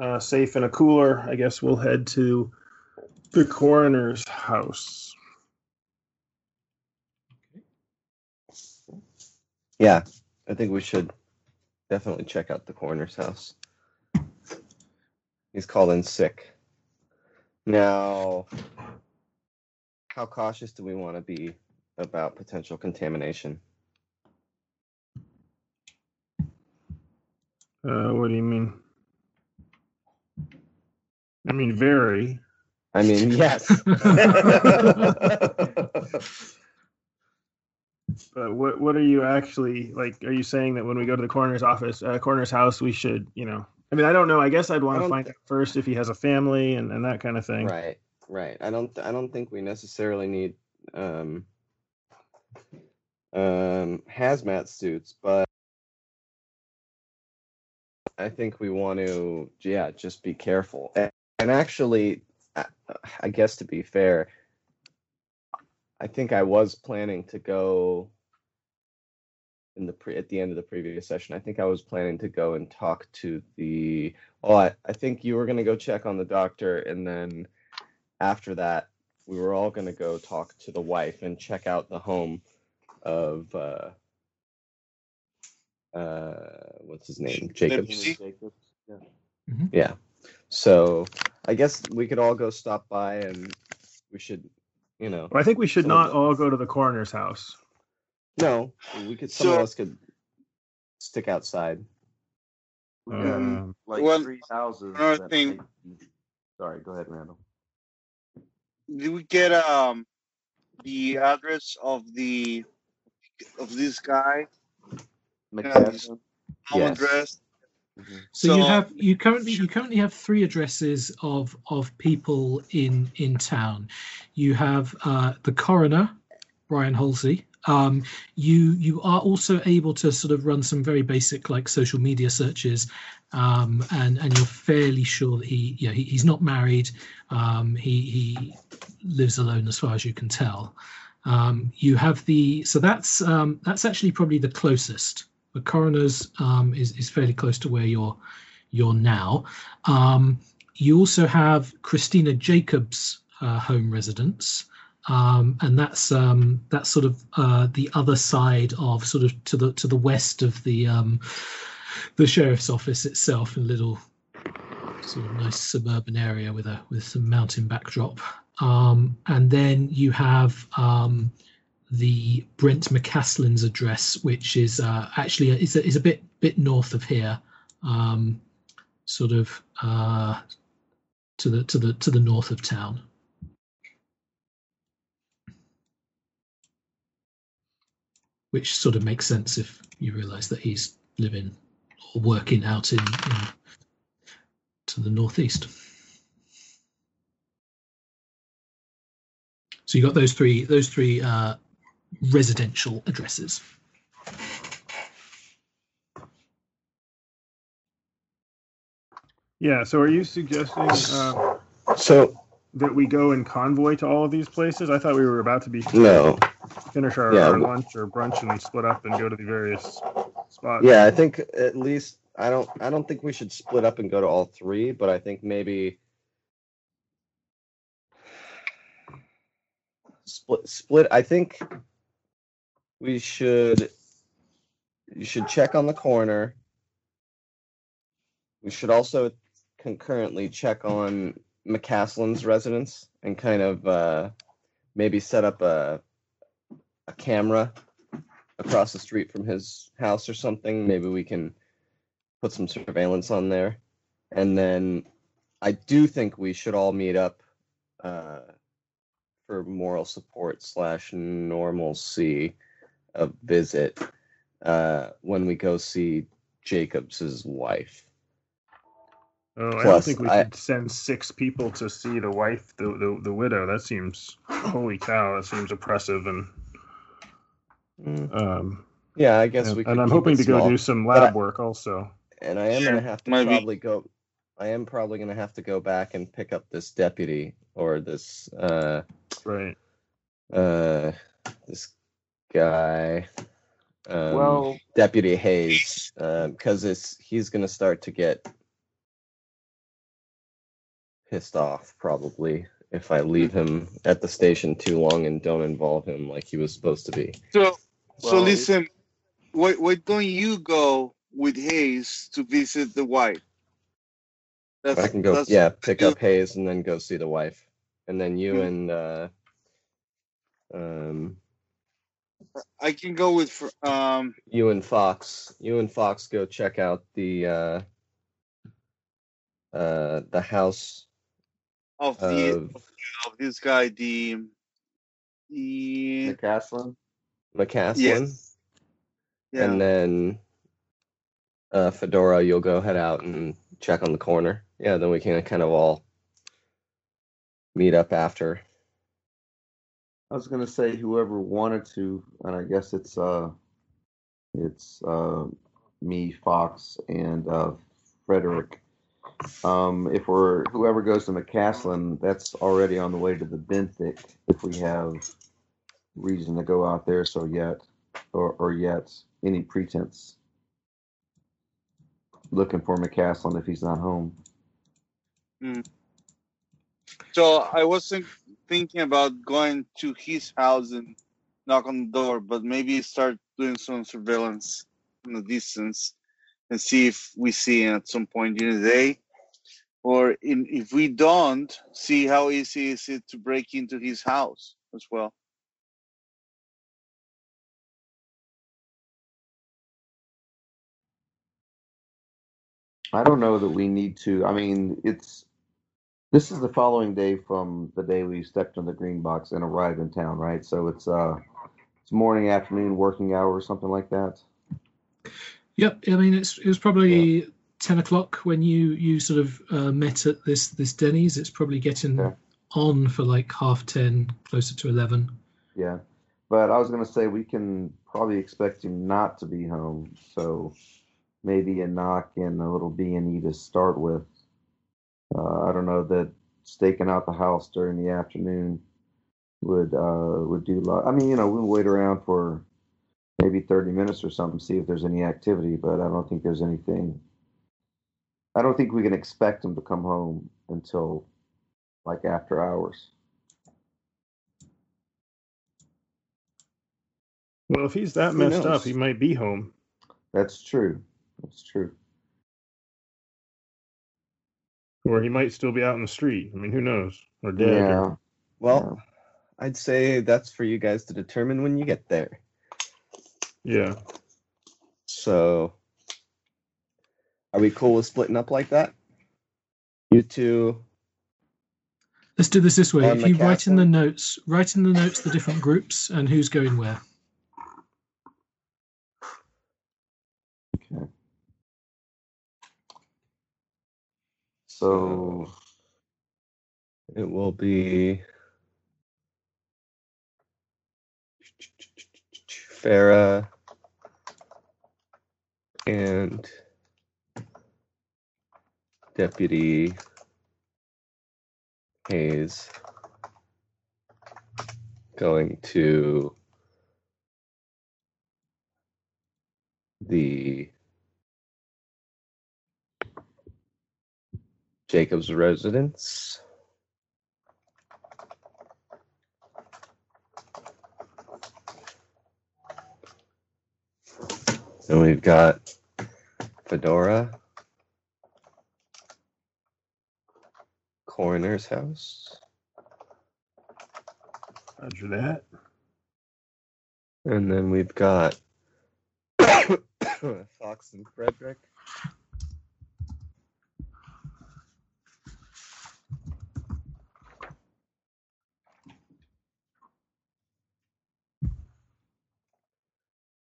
B: uh, safe in a cooler, I guess we'll head to the coroner's house.
E: Yeah, I think we should definitely check out the coroner's house. He's called in sick. Now, how cautious do we want to be about potential contamination?
B: Uh, what do you mean? I mean, very.
E: I mean, yes.
B: But what what are you actually like? Are you saying that when we go to the coroner's office, uh, coroner's house, we should, you know? I mean, I don't know. I guess I'd want to find
E: thi-
B: out first if he has a family and, and that kind of thing.
E: right, right. I don't. I don't think we necessarily need um, um, hazmat suits, but I think we want to, yeah, just be careful. And, and actually, I, I guess to be fair, I think I was planning to go in the pre at the end of the previous session. I think I was planning to go and talk to the. Oh, I, I think you were gonna go check on the doctor, and then after that, we were all gonna go talk to the wife and check out the home of uh, uh, what's his name, Jacobs.
D: Deputy.
C: Jacobs. Yeah.
E: Yeah. So I guess we could all go stop by, and we should, you know,
B: Well, I think we should not all go to the coroner's house.
E: no, we could. Some of us could stick outside.
B: Um,
C: like
D: Well,
C: three houses.
D: thing-
C: might Sorry, go ahead, Randall.
D: Did we get um the address of the of this guy?
C: McCaslin.
D: Home
E: Yes.
D: address.
C: Mhm.
A: So, you have you currently you currently have three addresses of of people in in town. You have uh, the coroner, Brian Halsey. Um, you you are also able to sort of run some very basic like social media searches, um, and and you're fairly sure that he yeah he, he's not married. Um, he he lives alone as far as you can tell. Um, you have the so that's um, that's actually probably the closest. The coroner's um, is is fairly close to where you're you're now. You also have Christina Jacobs' uh, home residence, um, and that's um, that's sort of uh, the other side of sort of to the to the west of the um, the sheriff's office itself, a little sort of nice suburban area with a with some mountain backdrop. Um, and then you have um, the Brent McCaslin's address, which is uh, actually is a, is a bit bit north of here, um, sort of uh, to the to the to the north of town. Which sort of makes sense if you realise that he's living or working out in, in to the northeast. So you got those three those three uh, residential addresses.
B: Yeah. So are you suggesting uh,
E: So
B: that we go in convoy to all of these places? I thought we were about to be
E: no,
B: finish our,
E: Yeah.
B: our lunch or brunch and split up and go to the various spots.
E: yeah, I think at least I don't. I don't think we should split up and go to all three, but I think maybe split. Split. I think we should. You should check on the corner. We should also concurrently check on McCaslin's residence and kind of uh, maybe set up a a camera across the street from his house or something. Maybe we can put some surveillance on there. And then I do think we should all meet up uh, for moral support slash normalcy a visit uh, when we go see Jacobs's wife.
B: Oh, I don't think we
E: I-
B: should send six people to see the wife, the, the the widow. That seems holy cow. That seems oppressive and
E: Mm,
B: um.
E: Yeah, I guess
B: and,
E: we. Could
B: and I'm hoping
E: it
B: to go do some lab
E: I-
B: work also.
E: and I am
D: Yeah,
E: gonna have to
D: maybe.
E: probably go. I am probably gonna have to go back and pick up this deputy or this uh
B: Right.
E: uh this guy. Um,
C: well,
E: Deputy Hayes, because it's he's gonna start to get pissed off probably if I leave him at the station too long and don't involve him like he was supposed to be.
D: So so
C: Well, it-
D: listen, why why don't you go with Hayes to visit the wife? That's,
E: I can go,
D: that's-
E: yeah, pick up Hayes and then go see the wife, and then you and uh, um,
D: I can go with um
E: you and Fox, you and Fox go check out the uh, uh, the house
D: of the
E: of
D: of this guy the the
C: McCaslin.
E: McCaslin,
D: Yes. yeah
E: and then uh, Fedora, you'll go head out and check on the corner. Yeah, then we can kind of all meet up after.
C: I was gonna say whoever wanted to, and I guess it's uh, it's uh, me, Fox, and uh, Frederick. Um, if we're whoever goes to McCaslin, that's already on the way to the Benthic. If we have reason to go out there, so yet, or or yet, any pretense. Looking for McCaslin if he's not home.
D: So I wasn't thinking about going to his house and knock on the door, but maybe start doing some surveillance from the distance and see if we see him at some point during the day. Or in, if we don't, see how easy is it to break into his house as well.
C: I don't know that we need to. I mean, it's this is the following day from the day we stepped on the green box and arrived in town, right? So it's uh it's morning, afternoon, working hour, or something like that.
A: Yep. I mean, it's it was probably ten o'clock when you you sort of uh, met at this this Denny's. It's probably getting
C: Yeah.
A: on for like half ten, closer to eleven.
C: Yeah. But I was gonna say we can probably expect him not to be home, so maybe a knock and a little B and E to start with. Uh, I don't know that staking out the house during the afternoon would uh, would do. Lo- I mean, you know, we'll wait around for maybe thirty minutes or something, see if there's any activity. But I don't think there's anything. I don't think we can expect him to come home until like after hours.
B: Well, if he's that
E: Who
B: messed
E: knows?
B: up, he might be home.
C: That's true. That's true.
B: Or he might still be out in the street. I mean, who knows? Or dead. or-
C: Yeah.
E: Well, I'd say that's for you guys to determine when you get there.
B: yeah.
E: So, are we cool with splitting up like that? You two,
A: Let's do this this way. If you write in the notes, write in the notes the different groups and who's going where.
C: Okay. So
E: it will be Farah and Deputy Hayes going to the Jacob's residence. And we've got Fedora, Coroner's House,
B: Roger that.
E: and then we've got Fox and Frederick.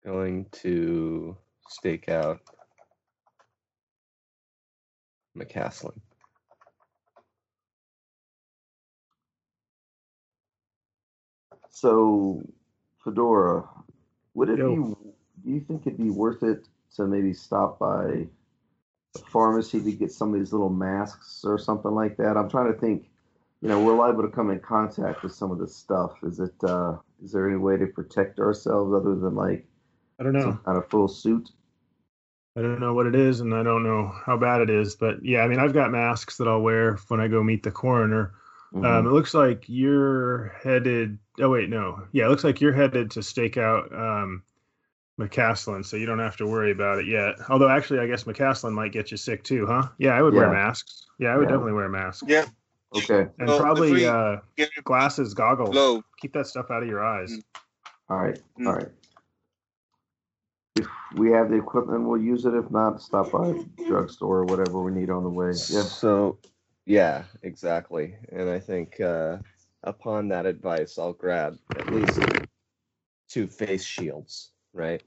E: Going to stake out McCaslin.
C: So Fedora, would it
B: Yo.
C: be do you think it'd be worth it to maybe stop by a pharmacy to get some of these little masks or something like that? I'm trying to think, you know, we're liable to come in contact with some of this stuff. Is it uh is there any way to protect ourselves other than like
B: I don't know.
C: some kind of full suit?
B: I don't know what it is, and I don't know how bad it is. But yeah, I mean, I've got masks that I'll wear when I go meet the coroner.
C: Mhm.
B: Um, it looks like you're headed. Oh wait, no. Yeah, it looks like you're headed to stake out um, McCaslin, so you don't have to worry about it yet. Although, actually, I guess McCaslin might get you sick too, huh? Yeah, I would wear masks. Yeah, I would
C: Yeah.
B: definitely wear a mask.
D: Yeah,
C: okay.
B: And
D: Well,
B: probably
D: we-
B: uh,
D: get your
B: glasses, goggles.
D: globe.
B: Keep that stuff out of your eyes.
D: Mm.
C: All right.
D: Mm.
C: All right. If we have the equipment, we'll use it. If not, stop by drugstore or whatever we need on the way. Yeah.
E: So, yeah, exactly. And I think uh, upon that advice, I'll grab at least two face shields, right?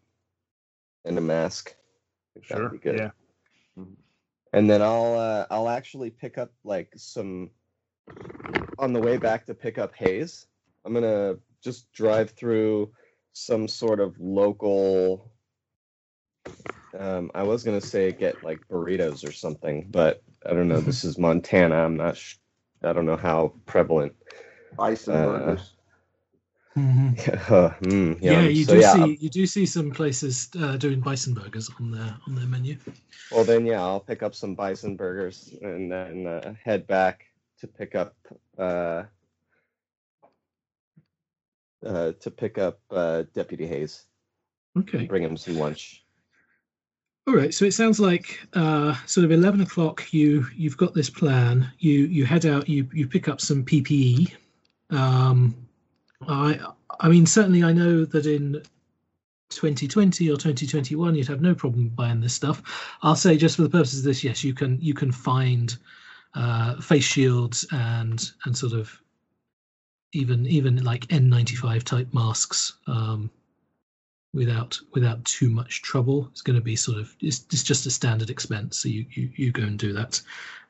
E: And a mask. That'd
B: Sure.
E: be good.
B: Yeah.
E: And then I'll uh, I'll actually pick up like some on the way back to pick up Hayes. I'm gonna just drive through some sort of local. Um, I was gonna say get like burritos or something, but I don't know. This is Montana. I'm not. Sh- I don't know how prevalent.
C: Bison
E: Uh,
C: burgers.
E: mm,
A: Yeah,
E: yum.
A: you
E: So,
A: do
E: yeah,
A: see you do see some places uh, doing bison burgers on their on their menu.
E: Well, then, yeah, I'll pick up some bison burgers and then uh, head back to pick up uh, uh, to pick up uh, Deputy Hayes.
A: Okay.
E: Bring him some lunch.
A: All right. So it sounds like uh, sort of eleven o'clock. You you've got this plan. You you head out. You you pick up some PPE. Um, I I mean certainly I know that in 2020 or 2021 you'd have no problem buying this stuff. I'll say just for the purposes of this, yes, you can you can find uh, face shields and and sort of even even like N95 type masks. Um, without without too much trouble. It's going to be sort of it's, it's just a standard expense. So you, you you go and do that,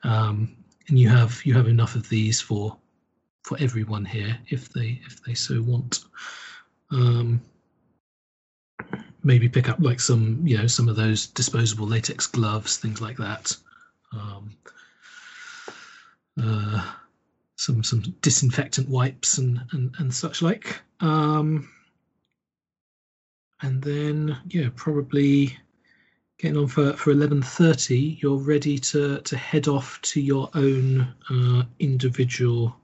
A: um, and you have you have enough of these for for everyone here if they if they so want. Um, maybe pick up like some you know some of those disposable latex gloves, things like that. Um, uh, some some disinfectant wipes and and, and such like. Um, and then yeah probably getting on for for 11:30 you're ready to to head off to your own uh, individual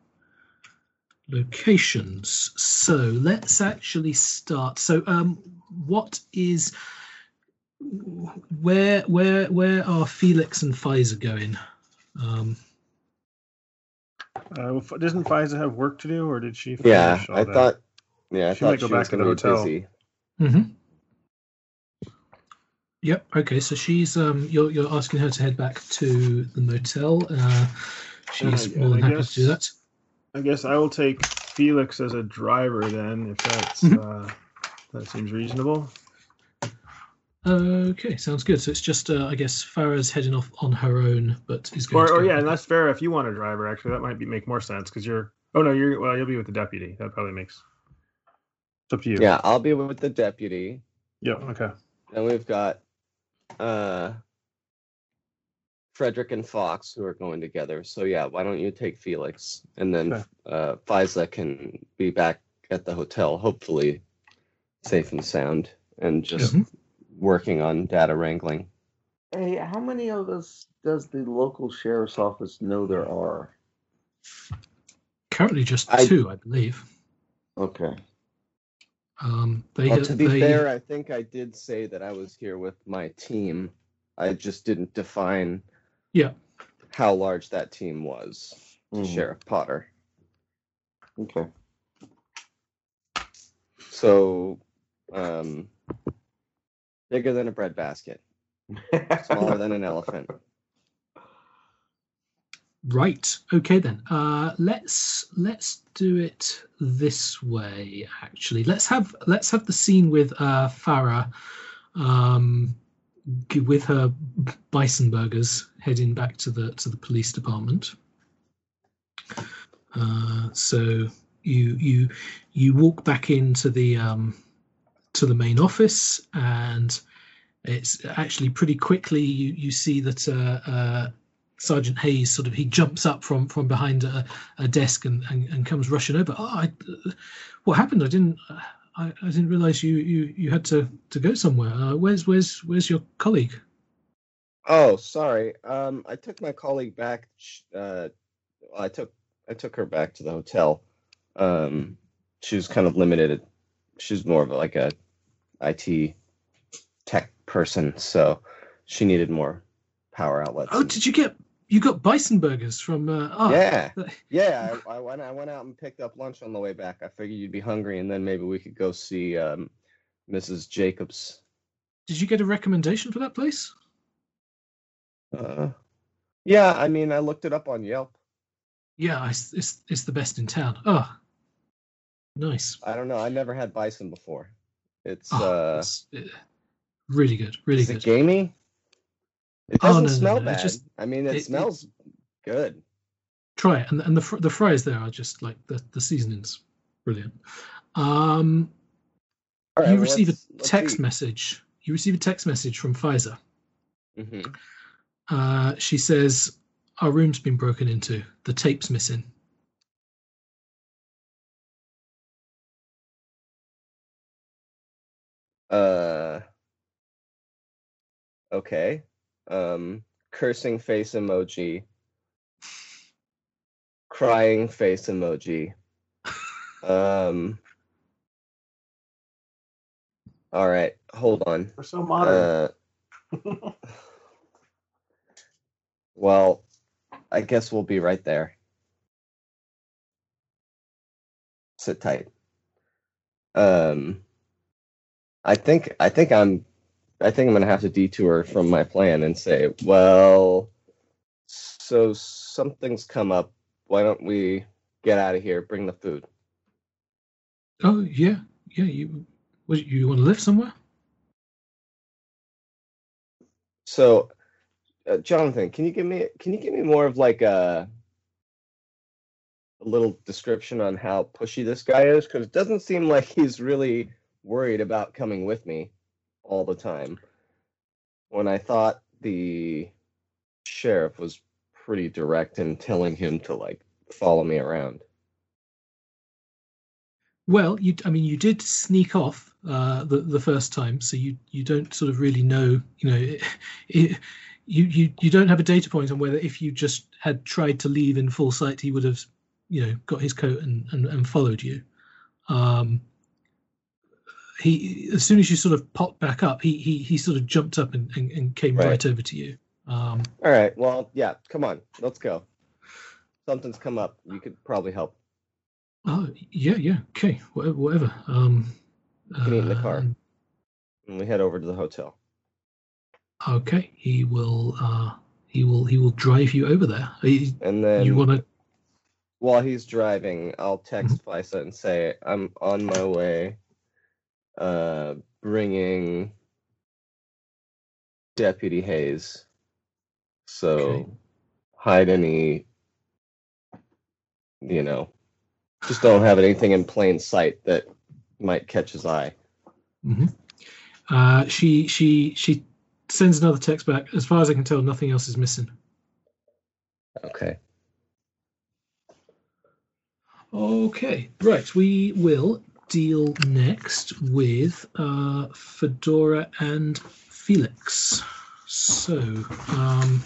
A: locations so let's actually start so um what is where where where are felix and Faiza going um
B: Uh, doesn't Faiza have work to do, or did she?
E: Yeah, I
B: that?
E: thought. Yeah, I
B: She might go
E: she
B: back
E: was
B: to the
E: going to be
B: hotel.
E: busy.
A: Hmm Yep. Okay. So she's um, you're you're asking her to head back to the motel. Uh, she's
B: Uh,
A: more than
B: I
A: happy to do that.
B: guess- I guess I will take Felix as a driver then, if that's
A: Mhm.
B: uh, that seems reasonable.
A: Okay, sounds good. So it's just, uh, I guess, Farah's heading off on her own, but is going
B: Or,
A: to
B: or yeah, and that's fair if you want a driver. Actually, that might be make more sense because you're. Oh no, you're well. You'll be with the deputy. That probably makes. It's up to you.
E: Yeah, I'll be with the deputy.
B: Yeah. Okay.
E: Then we've got uh, Frederick and Fox who are going together. So yeah, why don't you take Felix, and then
B: Okay.
E: uh, Faiza can be back at the hotel, hopefully safe and sound, and just
A: Mhm.
E: working on data wrangling.
C: Hey, how many of us does the local sheriff's office know there are?
A: Currently just
E: I-
A: two, I believe.
C: Okay.
A: Um, they,
E: Well, to be
A: they,
E: fair, I think I did say that I was here with my team. I just didn't define
A: Yeah.
E: how large that team was to
C: Mhm.
E: Sheriff Potter.
C: Okay.
E: So, um, bigger than a breadbasket, smaller than an elephant.
A: Right. Okay then. Uh, let's let's do it this way. Actually, let's have let's have the scene with uh, Farah, um, with her bison burgers heading back to the to the police department. Uh, so you you you walk back into the um, to the main office and it's actually pretty quickly you you see that uh, uh, Sergeant Hayes sort of he jumps up from from behind a, a desk and, and, and comes rushing over. Oh, I, uh, what happened? I didn't I, I didn't realize you, you you had to to go somewhere. Uh, where's where's where's your colleague?
E: Oh, sorry. Um, I took my colleague back. Uh, I took I took her back to the hotel. Um, she was kind of limited. She's more of like a IT tech person, so she needed more power outlets.
A: Oh, did you get you got bison burgers from? Uh, oh,
E: yeah, yeah. I, I went. I went out and picked up lunch on the way back. I figured you'd be hungry, and then maybe we could go see um, Mrs. Jacobs.
A: Did you get a recommendation for that place?
E: Uh, yeah, I mean, I looked it up on Yelp.
A: Yeah, it's it's, it's the best in town. Oh, nice.
E: I don't know. I never had bison before. It's
A: Oh,
E: uh,
A: it's, uh, really good, really
E: is
A: good.
E: it gamey? It
A: Oh,
E: doesn't
A: no, no,
E: smell
A: no, it
E: bad.
A: just-
E: I mean, it,
A: it- it-
E: smells good.
A: try it and, and the the fries there are just like the the seasonings brilliant um
E: right,
A: you
E: well,
A: receive a text message you receive a text message from Faiza
E: Mhm.
A: uh she says our room's been broken into the tape's missing
E: Uh. Okay. Um. Cursing face emoji. Crying face emoji. Um. All right. Hold on.
B: We're so modern.
E: Uh. Well, I guess we'll be right there. Sit tight. Um, I think I think I'm I think I'm gonna have to detour from my plan and say, well, so something's come up. Why don't we get out of here? Bring the food.
A: Oh yeah, yeah. You what, you want to live somewhere?
E: So, uh, Jonathan, can you give me can you give me more of like a a little description on how pushy this guy is? Because it doesn't seem like he's really worried about coming with me all the time. When I thought the sheriff was pretty direct in telling him to like follow me around.
A: Well, you I mean you did sneak off uh, the the first time, so you you don't sort of really know. You know, it, it, you you you don't have a data point on whether if you just had tried to leave in full sight, he would have you know got his coat and and, and followed you. Um, he as soon as you sort of popped back up, he he he sort of jumped up and and, and came right.
E: Right.
A: over to you. Um,
E: All right. Well, yeah. Come on. Let's go. Something's come up. You could probably help.
A: oh yeah yeah okay whatever whatever. Um,
E: You can eat in the car.
A: uh,
E: And we head over to the hotel.
A: Okay, he will. Uh, he will. He will drive you over there. He-
E: And then
A: you want to?
E: while he's driving, I'll text Faiza and say I'm on my way, uh, bringing Deputy Hayes. So
A: Okay.
E: hide any, you know, just don't have anything in plain sight that might catch his eye.
A: hmm Uh, she she she sends another text back. As far as I can tell, nothing else is missing.
E: Okay.
A: Okay, right. We will deal next with uh, Fedora and Felix. So, um,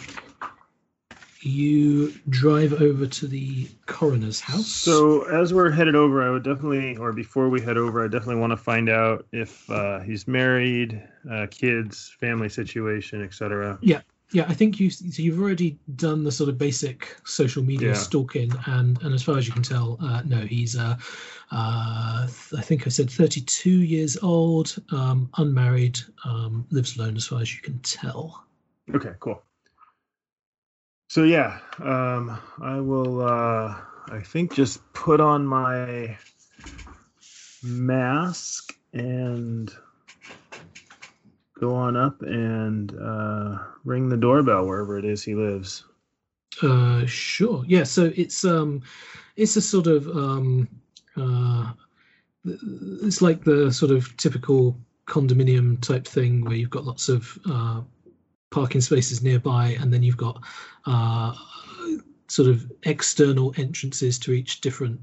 A: you drive over to the coroner's house.
B: So as we're headed over, I would definitely, or before we head over, I definitely want to find out if uh, he's married, uh, kids, family situation, etc.
A: yeah, I think you so you've already done the sort of basic social media
B: Yeah.
A: stalking, and and as far as you can tell, uh, no, he's uh, uh, I think I said 32 years old, um, unmarried, um, lives alone, as far as you can tell.
B: Okay, cool. So yeah, um, I will. Uh, I think just put on my mask and go on up and uh, ring the doorbell wherever it is he lives.
A: Uh, sure. Yeah. So it's um, it's a sort of um, uh, it's like the sort of typical condominium type thing where you've got lots of uh, parking spaces nearby, and then you've got uh, sort of external entrances to each different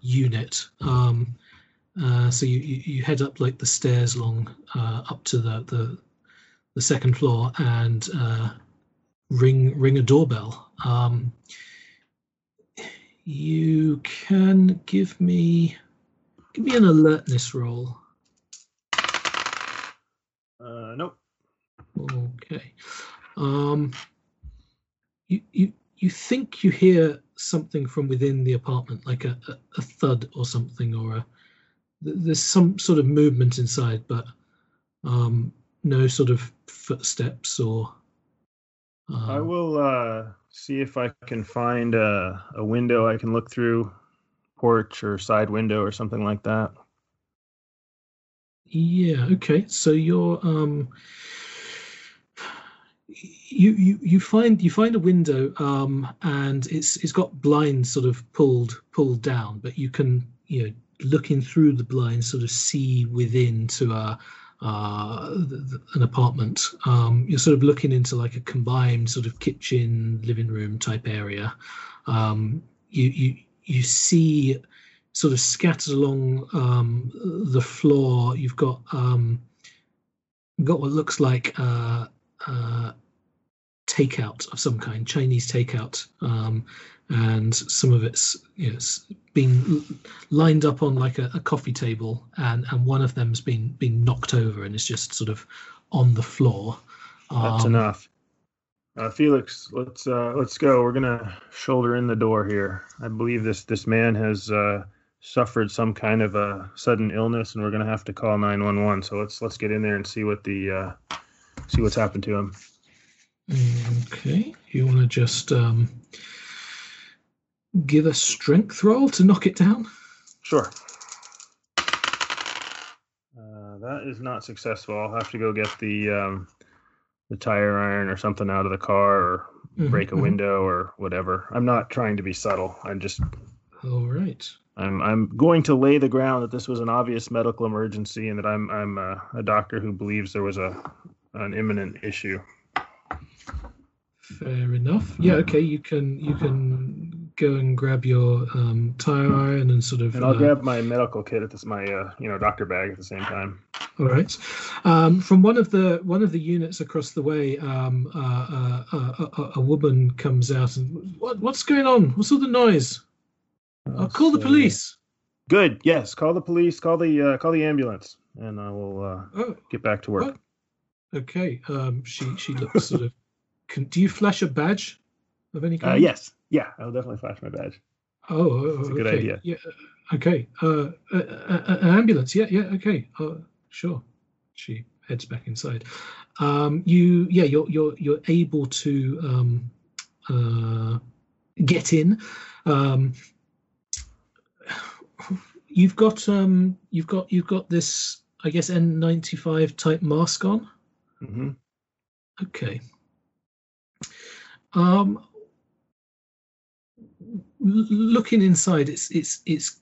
A: unit. Um, uh, so you, you head up like the stairs along uh, up to the the, the second floor and uh, ring ring a doorbell. Um, you can give me give me an alertness roll.
B: Uh, nope.
A: Okay. Um, you you you think you hear something from within the apartment, like a, a, a thud or something, or a there's some sort of movement inside, but um, no sort of footsteps or. Um,
B: I will uh, see if I can find a, a window I can look through, porch or side window or something like that.
A: Yeah. Okay. So you're um. You, you you find you find a window um and it's it's got blinds sort of pulled pulled down but you can you know looking through the blinds sort of see within to a uh the, an apartment. Um you're sort of looking into like a combined sort of kitchen living room type area. Um you you you see sort of scattered along um the floor you've got um got what looks like uh, uh, takeout of some kind, Chinese takeout, um, and some of it's you know, it's been lined up on like a, a coffee table, and and one of them's been been knocked over and is just sort of on the floor.
B: That's
A: Um,
B: enough. Uh, Felix, let's uh, let's go. We're gonna shoulder in the door here. I believe this this man has uh, suffered some kind of a sudden illness, and we're gonna have to call nine one one. So let's let's get in there and see what the uh, see what's happened to him.
A: Okay, you want to just um, give a strength roll to knock it down?
B: Sure. Uh, that is not successful. I'll have to go get the um, the tire iron or something out of the car, or
A: Mhm,
B: break a
A: mhm.
B: window, or whatever. I'm not trying to be subtle. I'm just
A: All right.
B: I'm I'm going to lay the ground that this was an obvious medical emergency and that I'm I'm a, a doctor who believes there was a an imminent issue.
A: Fair enough. Yeah. Okay. You can you can go and grab your um, tire iron and sort of.
B: And I'll
A: uh,
B: grab my medical kit at this my uh, you know doctor bag at the same time.
A: All right. Um, from one of the one of the units across the way, um, uh, uh, uh, a, a woman comes out and what what's going on? What's all the noise? I'll call the police.
B: Good. Yes. Call the police. Call the uh, call the ambulance, and I will uh,
A: Oh,
B: get back to work.
A: What? okay. Um, she she looks sort of. Can, do you flash a badge of any
B: Uh,
A: kind?
B: yes. Yeah. I'll definitely flash my badge.
A: Oh, oh,
B: That's a good
A: okay.
B: idea.
A: Yeah. Okay. Uh, uh, uh, an ambulance. Yeah. Yeah. Okay. Uh, sure. She heads back inside. Um, you. Yeah. You're you're you're able to um, uh, get in. Um, you've got um, you've got you've got this. I guess N95 type mask on.
B: Mm-hmm.
A: Okay. Um, looking inside, it's it's it's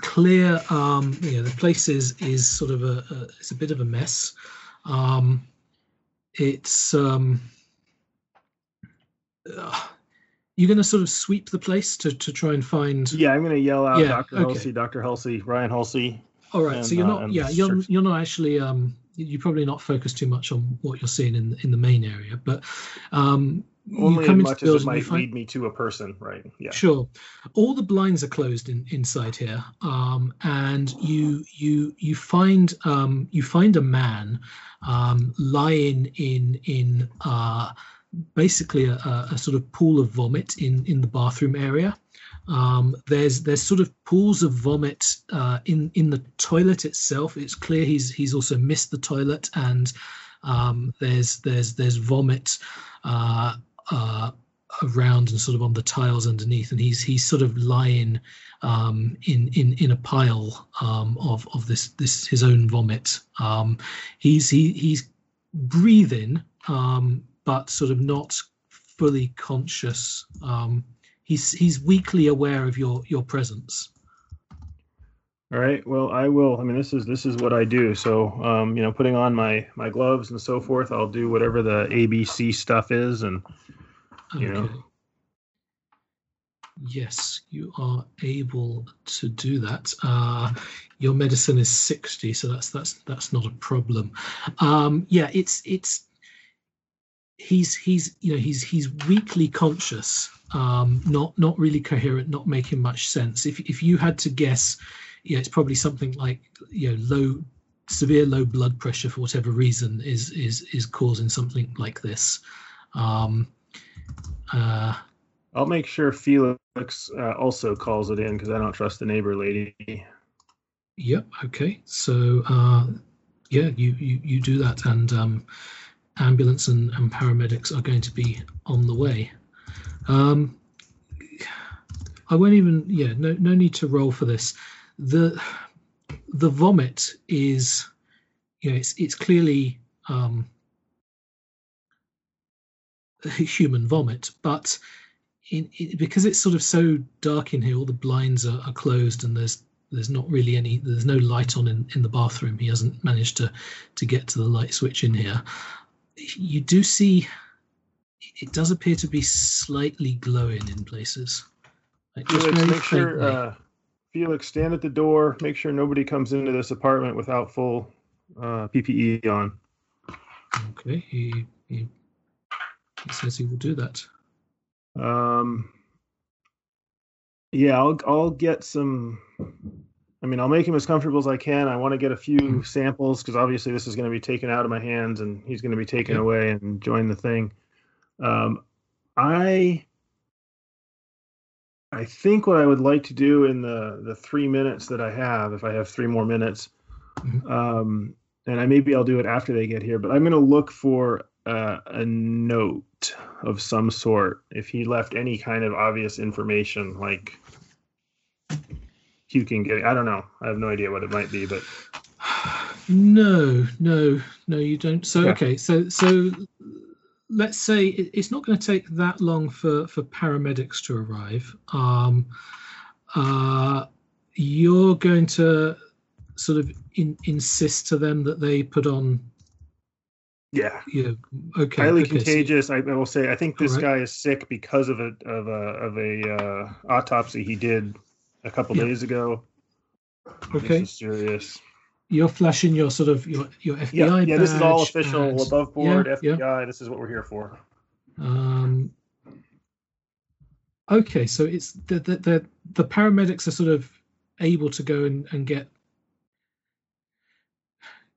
A: clear. Um, you know, the place is is sort of a, a it's a bit of a mess. Um, it's um, uh, you're going to sort of sweep the place to to try and find.
B: Yeah. I'm gonna yell out,
A: Yeah,
B: Doctor
A: okay.
B: Halsey, Doctor Halsey, Ryan Halsey.
A: All right, so you're
B: uh,
A: not.
B: and
A: Yeah, you're
B: search.
A: you're not actually. Um, you're probably not focused too much on what you're seeing in in the main area, but um,
B: Only
A: you
B: as much as it might
A: find-
B: lead me to a person, right? Yeah.
A: Sure. All the blinds are closed in, inside here, um, and you you you find um, you find a man um, lying in in uh, basically a, a, a sort of pool of vomit in in the bathroom area. Um, there's there's sort of pools of vomit uh, in in the toilet itself. It's clear he's he's also missed the toilet, and um, there's there's there's vomit. Uh, uh, around and sort of on the tiles underneath, and he's he's sort of lying um, in in in a pile um, of of this this his own vomit. Um, he's he he's breathing, um, but sort of not fully conscious. Um, he's he's weakly aware of your your presence.
B: All right. Well, I will. I mean, this is this is what I do. So, um, you know, putting on my my gloves and so forth, I'll do whatever the ABC stuff is, and You know.
A: Yes, you are able to do that. Uh, your medicine is sixty, so that's that's that's not a problem. Um, yeah, it's it's he's he's you know he's he's weakly conscious, um, not not really coherent, not making much sense. If if you had to guess, yeah, it's probably something like you know low severe low blood pressure for whatever reason is is is causing something like this. Um, uh,
B: I'll make sure Felix uh, also calls it in because I don't trust the neighbor lady.
A: Yep. Okay. So, uh, yeah, you, you, you do that, and um, ambulance and, and paramedics are going to be on the way. Um, I won't even. Yeah. No. No need to roll for this. The the vomit is, you know, it's it's clearly um, human vomit, but in, in, because it's sort of so dark in here, all the blinds are, are closed, and there's there's not really any there's no light on in, in the bathroom he hasn't managed to to get to the light switch in here you do see it does appear to be slightly glowing in places like just
B: Felix, make sure. Uh, Felix, stand at the door. Make sure nobody comes into this apartment without full uh, PPE on.
A: Okay, he, he he says he will do that.
B: Um, yeah, I'll I'll get some. I mean, I'll make him as comfortable as I can. I want to get a few samples because obviously this is going to be taken out of my hands and he's going to be taken
A: Yeah.
B: away and join the thing. Um, I I think what I would like to do in the the three minutes that I have, if I have three more minutes,
A: Mhm.
B: um, and I maybe I'll do it after they get here, but I'm going to look for uh, a note of some sort if he left any kind of obvious information, like you can get. I don't know. I have no idea what it might be, but
A: No, no, no, you don't. So
B: Yeah.
A: okay, so so let's say it, it's not going to take that long for for paramedics to arrive. Um, uh, you're going to sort of in, insist to them that they put on.
B: yeah,
A: Yeah. okay,
B: highly
A: okay, so-
B: contagious. I, I will say. I think this
A: Alright.
B: guy is sick because of a of a of a uh, autopsy he did a couple
A: Yeah.
B: days ago.
A: okay,
B: This is serious.
A: You're flashing your sort of your your FBI
B: Yeah, yeah. This is all official,
A: and-
B: above board,
A: yeah, yeah.
B: FBI. This is what we're here for.
A: Um, okay, so it's the, the the the paramedics are sort of able to go and, and get.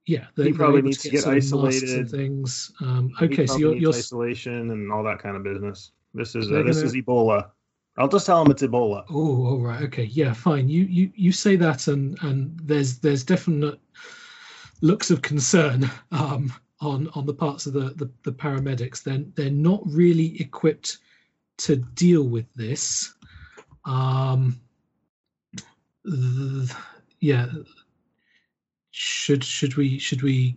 A: Yeah, they,
B: He probably needs to get
A: masks and
B: isolated.
A: things. Um, okay, so you're, you're
B: isolation and all that kind of business. This is uh, this
A: gonna-
B: is Ebola. I'll just tell him it's Ebola.
A: Oh, all right. Okay. Yeah, fine. You you you say that, and and there's there's definite looks of concern um, on on the parts of the, the the paramedics. They're they're not really equipped to deal with this. Um, yeah. Should should we should we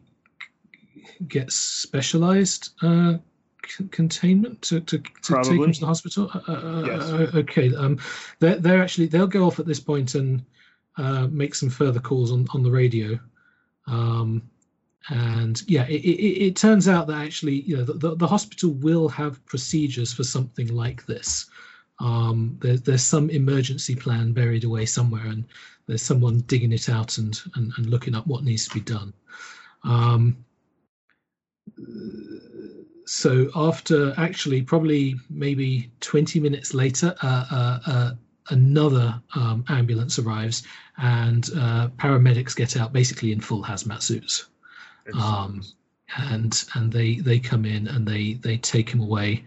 A: get specialized uh, c- containment to, to, to take him to the hospital? Uh, uh,
B: Yes.
A: uh, okay. Um, they're, they're actually they'll go off at this point and uh, make some further calls on, on the radio. Um, and yeah, it, it, it turns out that actually, you know, the, the, the hospital will have procedures for something like this. Um, there, there's some emergency plan buried away somewhere, and there's someone digging it out and, and, and looking up what needs to be done. Um, so after actually probably maybe 20 minutes later, uh, uh, uh, another um, ambulance arrives and uh, paramedics get out basically in full hazmat suits um, and and they they come in and they they take him away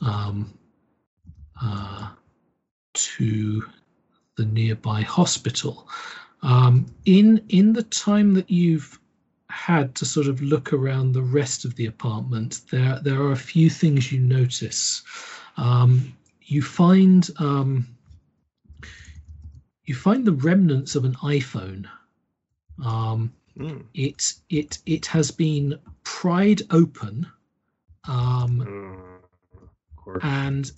A: um, uh, to the nearby hospital. Um, in in the time that you've had to sort of look around the rest of the apartment, there there are a few things you notice. Um, you find um, you find the remnants of an iPhone. Um,
B: Mm.
A: it it it has been pried open um,
B: Mm.
A: And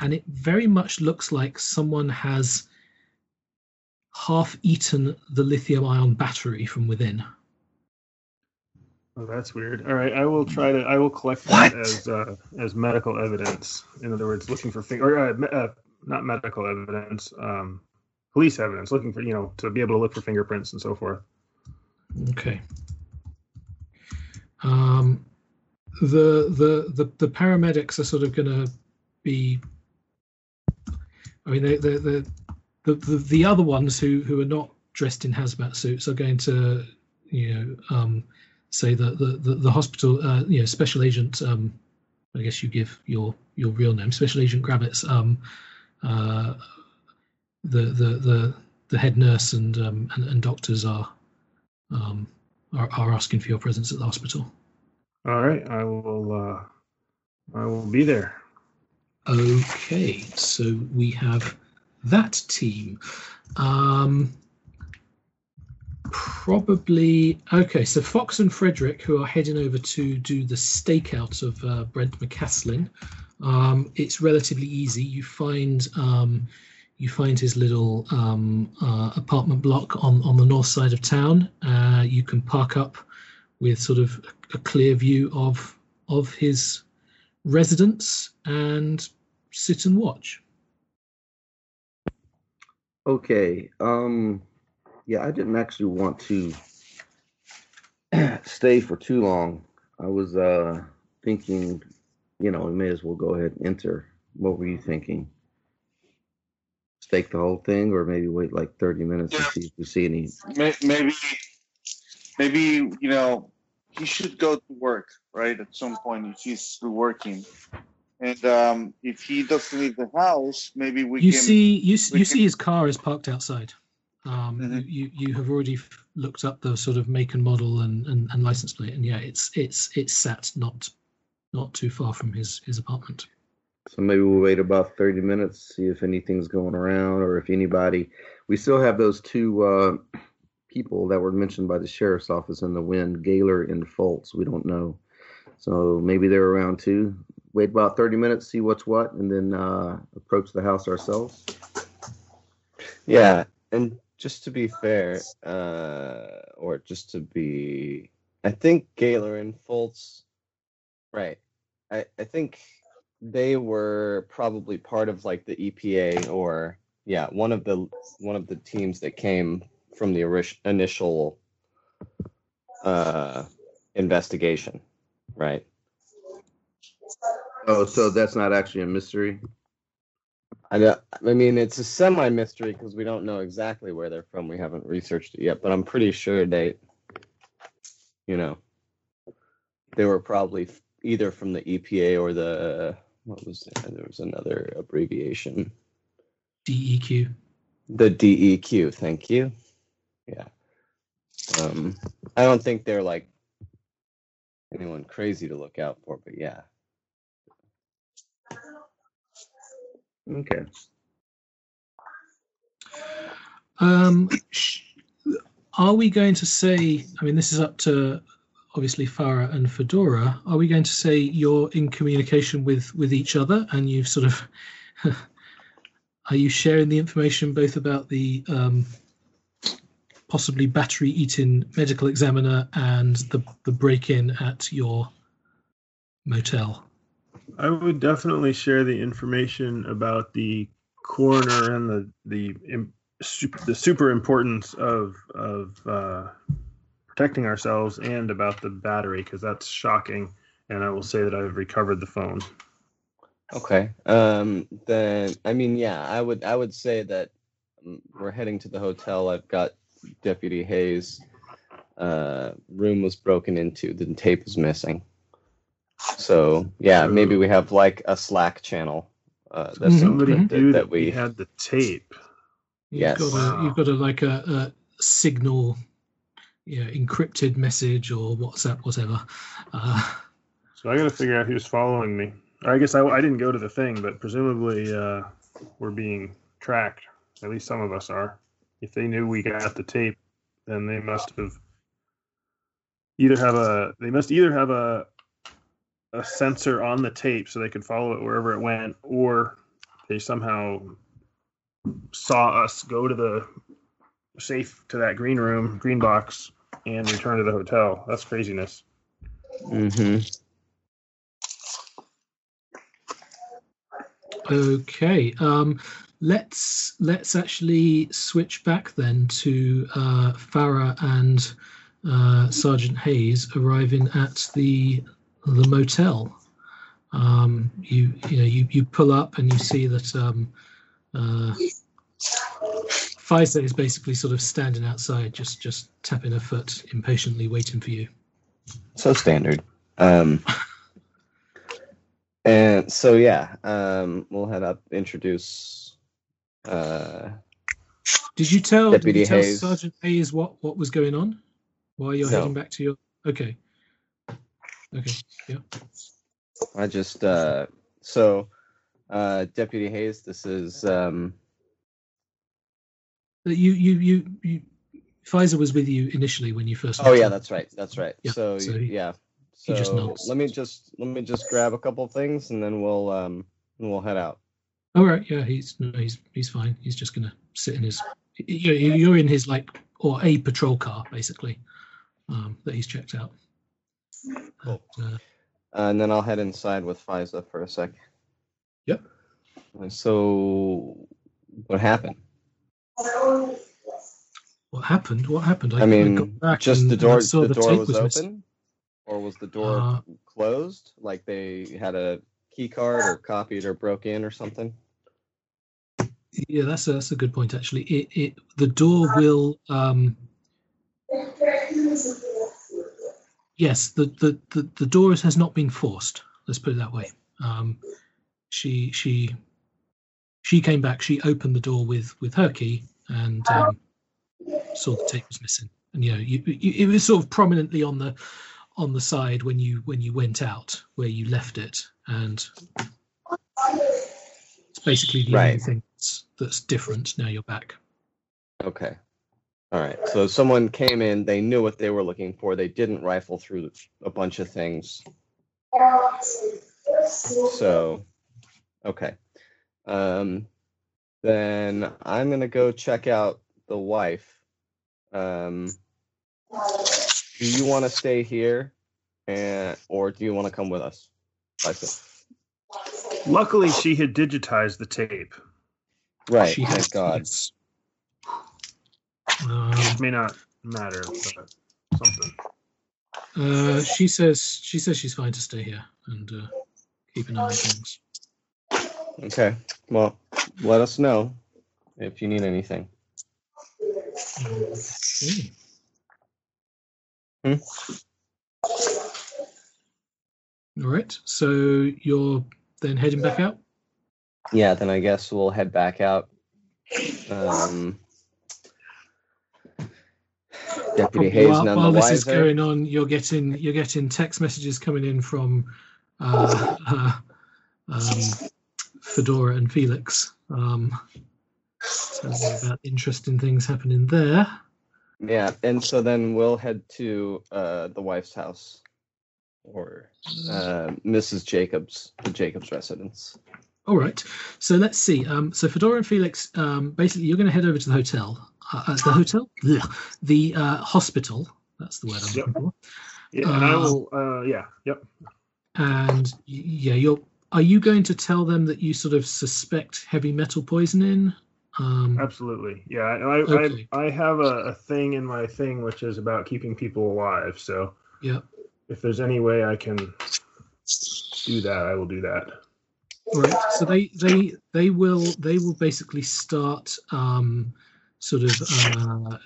A: and it very much looks like someone has half eaten the lithium ion battery from within
B: Oh, that's weird. All right, I will try to. I will collect that
C: What?
B: as uh, as medical evidence. In other words, looking for finger or uh, me- uh, not medical evidence, um, police evidence. Looking for you know to be able to look for fingerprints and so forth.
A: okay um the the the, the paramedics are sort of going to be i mean they, they, they, the, the the other ones who who are not dressed in hazmat suits are going to you know um say that the the, the hospital uh you know special agent um i guess you give your your real name special agent Gravitz um uh the the the the head nurse and um and, and doctors are um are, are asking for your presence at the hospital
B: All right, I will. Uh, I will be there.
A: Okay, so we have that team. Um, probably okay. So Fox and Frederick, who are heading over to do the stakeout of uh, Brent McCaslin, um, it's relatively easy. You find um, you find his little um, uh, apartment block on on the north side of town. Uh, you can park up with sort of a clear view of of his residence and sit and watch.
C: Okay. Um yeah, I didn't actually want to stay for too long. I was uh thinking, you know, we may as well go ahead and enter. What were you thinking? Stake the whole thing, or maybe wait like thirty minutes and
D: Yeah.
C: see if we see any.
D: Maybe maybe you know he should go to work right at some point if he's still working and um, if he doesn't leave the house maybe we
A: you
D: can
A: see you, you
D: can-
A: see his car is parked outside um
D: Mhm.
A: you you have already looked up the sort of make and model and, and and license plate and yeah it's it's it's sat not not too far from his his apartment
C: So maybe we'll wait about 30 minutes, see if anything's going around or if anybody. We still have those two uh, people that were mentioned by the sheriff's office in the wind, Gaylor and Foltz. We don't know. So maybe they're around too. Wait about 30 minutes, see what's what, and then uh, approach the house ourselves.
E: Yeah, and just to be fair, uh, or just to be, I think Gaylor and Fultz, right? I I think they were probably part of like the EPA or yeah, one of the one of the teams that came from the initial uh, investigation, right?
C: Oh, so that's not actually a mystery.
E: I, don't- I mean, it's a semi mystery because we don't know exactly where they're from. We haven't researched it yet, but I'm pretty sure they, you know, they were probably either from the EPA or the what was there? There was another abbreviation,
A: deq
E: the DEQ. Thank you. Yeah. Um, I don't think they're like anyone crazy to look out for, but yeah.
C: Okay.
A: Um, are we going to say? I mean, this is up to obviously Farah and Fedora. Are we going to say you're in communication with with each other, and you've sort of are you sharing the information both about the um, possibly battery-eaten medical examiner and the the break-in at your motel?
B: I would definitely share the information about the coroner and the the super, the super importance of of uh, protecting ourselves and about the battery because that's shocking. And I will say that I've recovered the phone.
E: Okay. Um, then I mean, yeah, I would I would say that um, we're heading to the hotel. I've got Deputy Hayes. Uh, room was broken into. The tape is missing. So yeah, maybe we have like a Slack channel. Uh, that's.
B: Somebody
E: that,
B: knew
E: that
B: that we
E: we
B: had the tape.
A: You've
E: Yes.
A: got a, you've got a like a, a signal, you know, encrypted message or WhatsApp, whatever. Uh,
B: So I got to figure out who's following me. I guess I, I didn't go to the thing, but presumably uh, we're being tracked. At least some of us are. If they knew we got the tape, then they must have either have a they must either have a a sensor on the tape so they could follow it wherever it went, or they somehow saw us go to the safe to that green room, green box, and return to the hotel. That's craziness.
E: Mm-hmm.
A: okay, um, let's let's actually switch back then to uh, Farah and uh, Sergeant Hayes arriving at the the motel. Um, you you know you, you pull up and you see that um, uh, Faiza is basically sort of standing outside, just just tapping her foot impatiently, waiting for you.
E: So standard. Um, and so yeah, um, we'll head up, introduce. Uh,
A: Did you tell, did you tell
E: Hayes.
A: Sergeant Hayes what, what was going on Why you're
E: No.
A: heading back to your? Okay. Okay. Yeah.
E: I just uh, so uh, Deputy Hayes, this is um,
A: You you you you. Faiza was with you initially when you first.
E: Oh yeah,
A: him.
E: that's right. That's right.
A: Yeah,
E: so,
A: so he-
E: yeah.
A: he
E: So
A: just
E: let me just let me just grab a couple things and then we'll um we'll head out.
A: All right. Yeah. He's no. He's he's fine. He's just gonna sit in his. You're, you're in his like or a patrol car basically, um, that he's checked out.
E: Cool.
A: Uh,
E: and then I'll head inside with Faiza for a sec.
A: Yep.
E: So what happened?
A: what happened? What happened?
E: I mean,
A: got back
E: just the door the,
A: the
E: door was,
A: was
E: open.
A: missing.
E: or was the door
A: Uh,
E: closed? Like they had a key card or copied or broke in or something?
A: Yeah, that's a, that's a good point actually. It, it the door will um yes, the, the, the, the door has not been forced. Let's put it that way. Um she she she came back, she opened the door with with her key and um, saw the tape was missing. And you know, you, you, it was sort of prominently on the on the side when you when you went out where you left it and it's basically the only thing that's, that's different now you're back.
E: Okay. All right. So someone came in, they knew what they were looking for. They didn't rifle through a bunch of things. So, okay. Um, then I'm going to go check out the wife. Um, do you want to stay here and or do you want to come with us? Lisa?
B: Luckily, she had digitized the tape.
E: Right.
A: She
E: thank
A: has-
E: God.
A: yes. Um,
B: It may not matter, but something.
A: uh, she says she says she's fine to stay here and uh, keep an eye on things.
E: Okay. Well, let us know if you need anything.
A: Okay.
E: Hmm?
A: All right. So you're then heading back out.
E: Yeah, then I guess we'll head back out. Um, Deputy Hayes
A: while,
E: none
A: while
E: the
A: this is going on, you're getting you're getting text messages coming in from uh, uh, um, Fedora and Felix. Um, about interesting things happening there.
E: Yeah, and so then we'll head to uh, the wife's house or uh, Mrs. Jacobs, the Jacobs residence.
A: All right. So let's see. Um, so Fedora and Felix, um, basically, you're going to head over to the hotel. Uh, uh, the hotel, Ugh. the uh, hospital. That's the word I'm
B: Yep.
A: looking for.
B: Yeah, and I
A: Uh,
B: will. Uh, yeah, yep.
A: And yeah, you're. Are you going to tell them that you sort of suspect heavy metal poisoning? Um,
B: Absolutely. Yeah, I, I,
A: Okay.
B: I, I have a, a thing in my thing which is about keeping people alive. So
A: yeah.
B: if there's any way I can do that, I will do that.
A: Right. So they they they will they will basically start um, sort of uh,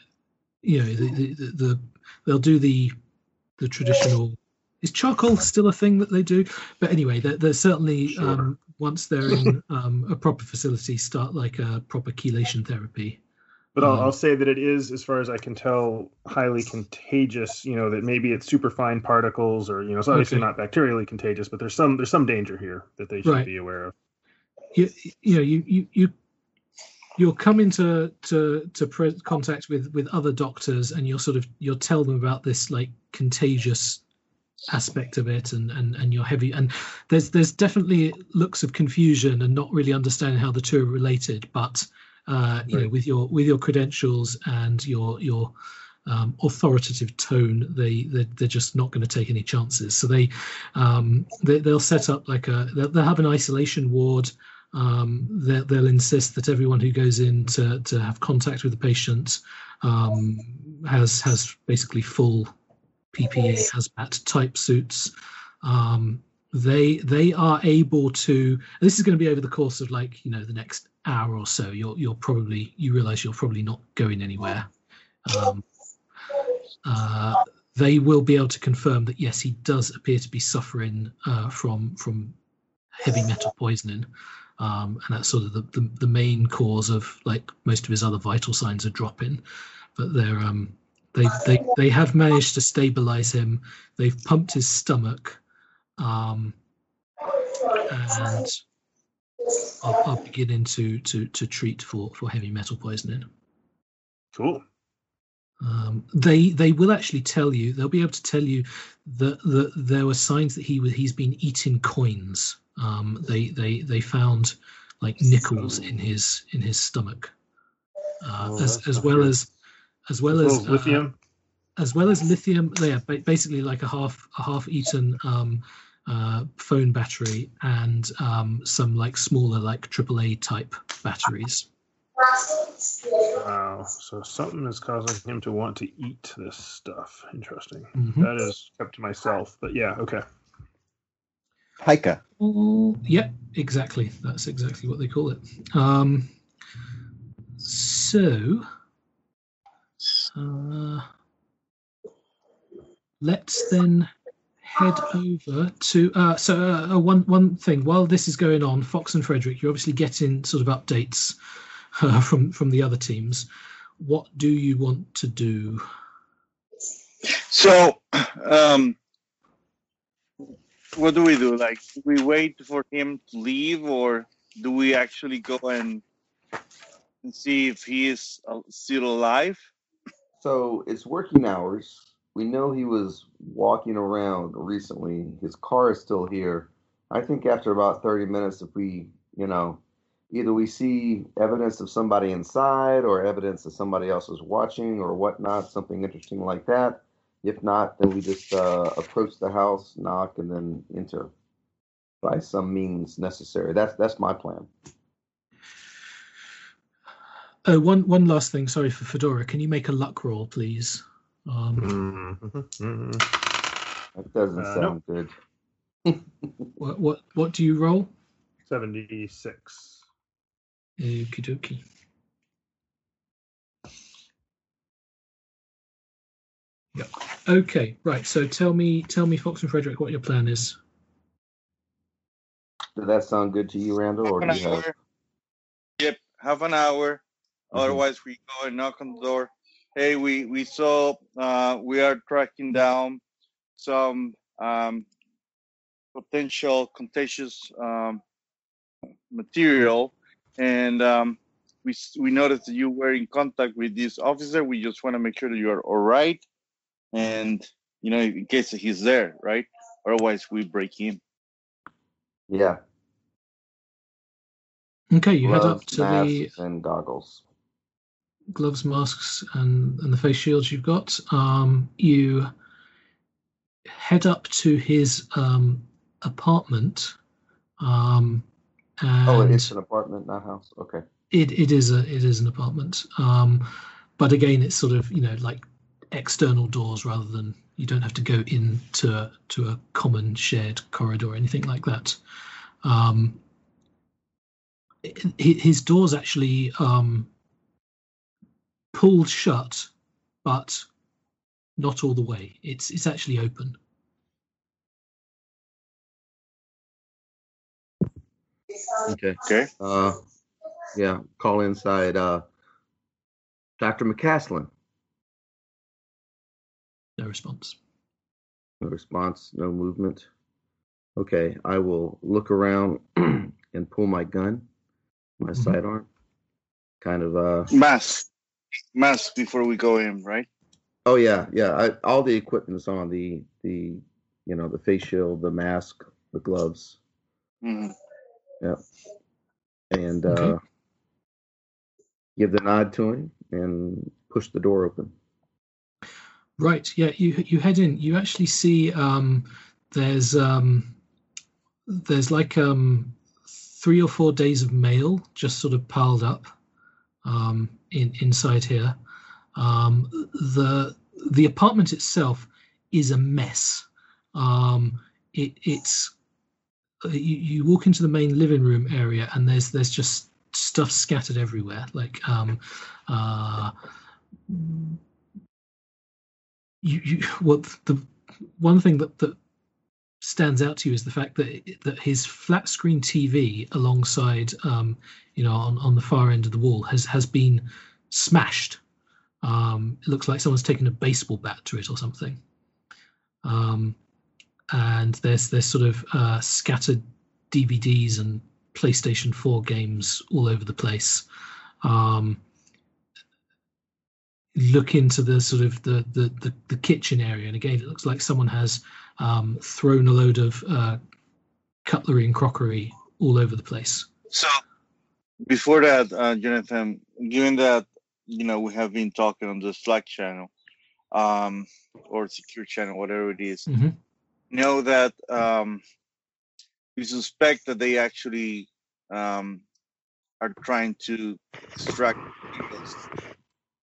A: you know the, the, the, the they'll do the the traditional. Is charcoal still a thing that they do? But anyway, they're, they're certainly
B: Sure.
A: um, once they're in um, a proper facility, start like a proper chelation therapy.
B: But I'll,
A: Um,
B: I'll say that it is, as far as I can tell, highly contagious. You know that maybe it's superfine particles, or you know, it's obviously
A: Okay.
B: not bacterially contagious, but there's some there's some danger here that they should
A: Right.
B: be aware of.
A: you, you know you you you you'll come into to to pre- contact with with other doctors and you'll sort of you'll tell them about this like contagious aspect of it and and and you're heavy and there's there's definitely looks of confusion and not really understanding how the two are related but uh you know with your with your credentials and your your um, authoritative tone they they're, they're just not going to take any chances so they um they, they'll set up like a they'll, they'll have an isolation ward um, they'll, they'll insist that everyone who goes in to, to have contact with the patient um, has has basically full PPE hazmat type suits. Um, they they are able to. This is going to be over the course of like you know the next hour or so. You're you're probably you realize you're probably not going anywhere. Um, uh, they will be able to confirm that yes, he does appear to be suffering uh, from from heavy metal poisoning um, and that's sort of the, the, the main cause of like most of his other vital signs are dropping but they're um they they they have managed to stabilize him they've pumped his stomach um and are, are beginning to to to treat for for heavy metal poisoning
B: Cool.
A: um, they they will actually tell you they'll be able to tell you that, that there were signs that he was he's been eating coins um, they they they found like nickels in his in his stomach uh,
B: Oh,
A: as as well
B: good.
A: as as well
B: Well,
A: as uh,
B: lithium.
A: as well as lithium yeah basically like a half a half eaten um, uh, phone battery and um, some like smaller like AAA type batteries
B: Wow. So something is causing him to want to eat this stuff. Interesting.
A: Mhm.
B: That is kept to myself. But yeah, okay.
E: Pica.
A: Oh, yep, exactly. That's exactly what they call it. Um, so, uh, let's then head over to. Uh, so, uh, uh, one one thing while this is going on, Fox and Frederick, you're obviously getting sort of updates uh, from from the other teams. What do you want to do?
D: So, um, what do we do? Like, do we wait for him to leave, or do we actually go and, and see if he is uh, still alive?
C: So it's working hours. We know he was walking around recently. His car is still here. I think after about 30 minutes, if we, you know, either we see evidence of somebody inside or evidence that somebody else is watching or whatnot, something interesting like that. If not, then we just uh, approach the house, knock, and then enter by some means necessary. That's that's my plan.
A: Oh, one one last thing. Sorry for Fedora. Can you make a luck roll, please? Um,
B: Mhm.
C: That doesn't
B: Uh,
C: sound good.
A: what what what do you roll?
B: 76.
A: Okie dokie. Yep. Okay, right. So tell me, tell me, Fox and Frederick, what your plan is.
C: Does that sound good to you, Randall, or
D: Half
C: do
D: an
C: you have?
D: hour. Yep, half an hour.
C: Mhm.
D: Otherwise, we go and knock on the door. Hey, we we saw uh, we are tracking down some um, potential contagious um, material, and um, we we noticed that you were in contact with this officer. We just want to make sure that you are all right, and you know in case he's there, right? Otherwise, we break in.
C: Yeah,
A: Okay, you head up
C: gloves,
A: to the
C: masks, and goggles.
A: Gloves, masks, and and the face shields you've got. Um, you head up to his um, apartment. Um, and
C: Oh, it's an apartment, not house. Okay.
A: It it is a it is an apartment, um, but again, it's sort of you know like external doors rather than you don't have to go into to a common shared corridor or anything like that. Um, his doors actually um, pulled shut, but not all the way. It's it's actually open.
C: Okay.
D: Okay.
C: Uh, yeah. Call inside. Uh, Dr. McCaslin.
A: No response.
C: No response. No movement. Okay. I will look around and pull my gun, my
A: Mhm.
C: sidearm. Kind of. Uh.
D: Mask, mask before we go in, right?
C: Oh yeah, yeah. I, all the equipment is on the the you know the face shield, the mask, the gloves,
D: Mhm.
C: and uh, give the nod to him and push the door open.
A: Right. Yeah. You you head in. You actually see um, there's um, there's like um, three or four days of mail just sort of piled up um, in inside here. Um, the the apartment itself is a mess. Um, it, it's uh, you, you walk into the main living room area and there's there's just stuff scattered everywhere like um, uh, you, you well the one thing that that stands out to you is the fact that that his flat screen TV alongside um, you know on, on the far end of the wall has has been smashed. Um, it looks like someone's taken a baseball bat to it or something. Um, and there's there's sort of uh, scattered DVDs and PlayStation 4 games all over the place. Um, look into the sort of the, the the the kitchen area, and again, it looks like someone has um, thrown a load of uh, cutlery and crockery all over the place.
D: So before that, uh, Jonathan, given that you know we have been talking on the Slack channel, um, or secure channel, whatever it is,
A: Mhm.
D: know that um, we suspect that they actually um, are trying to people,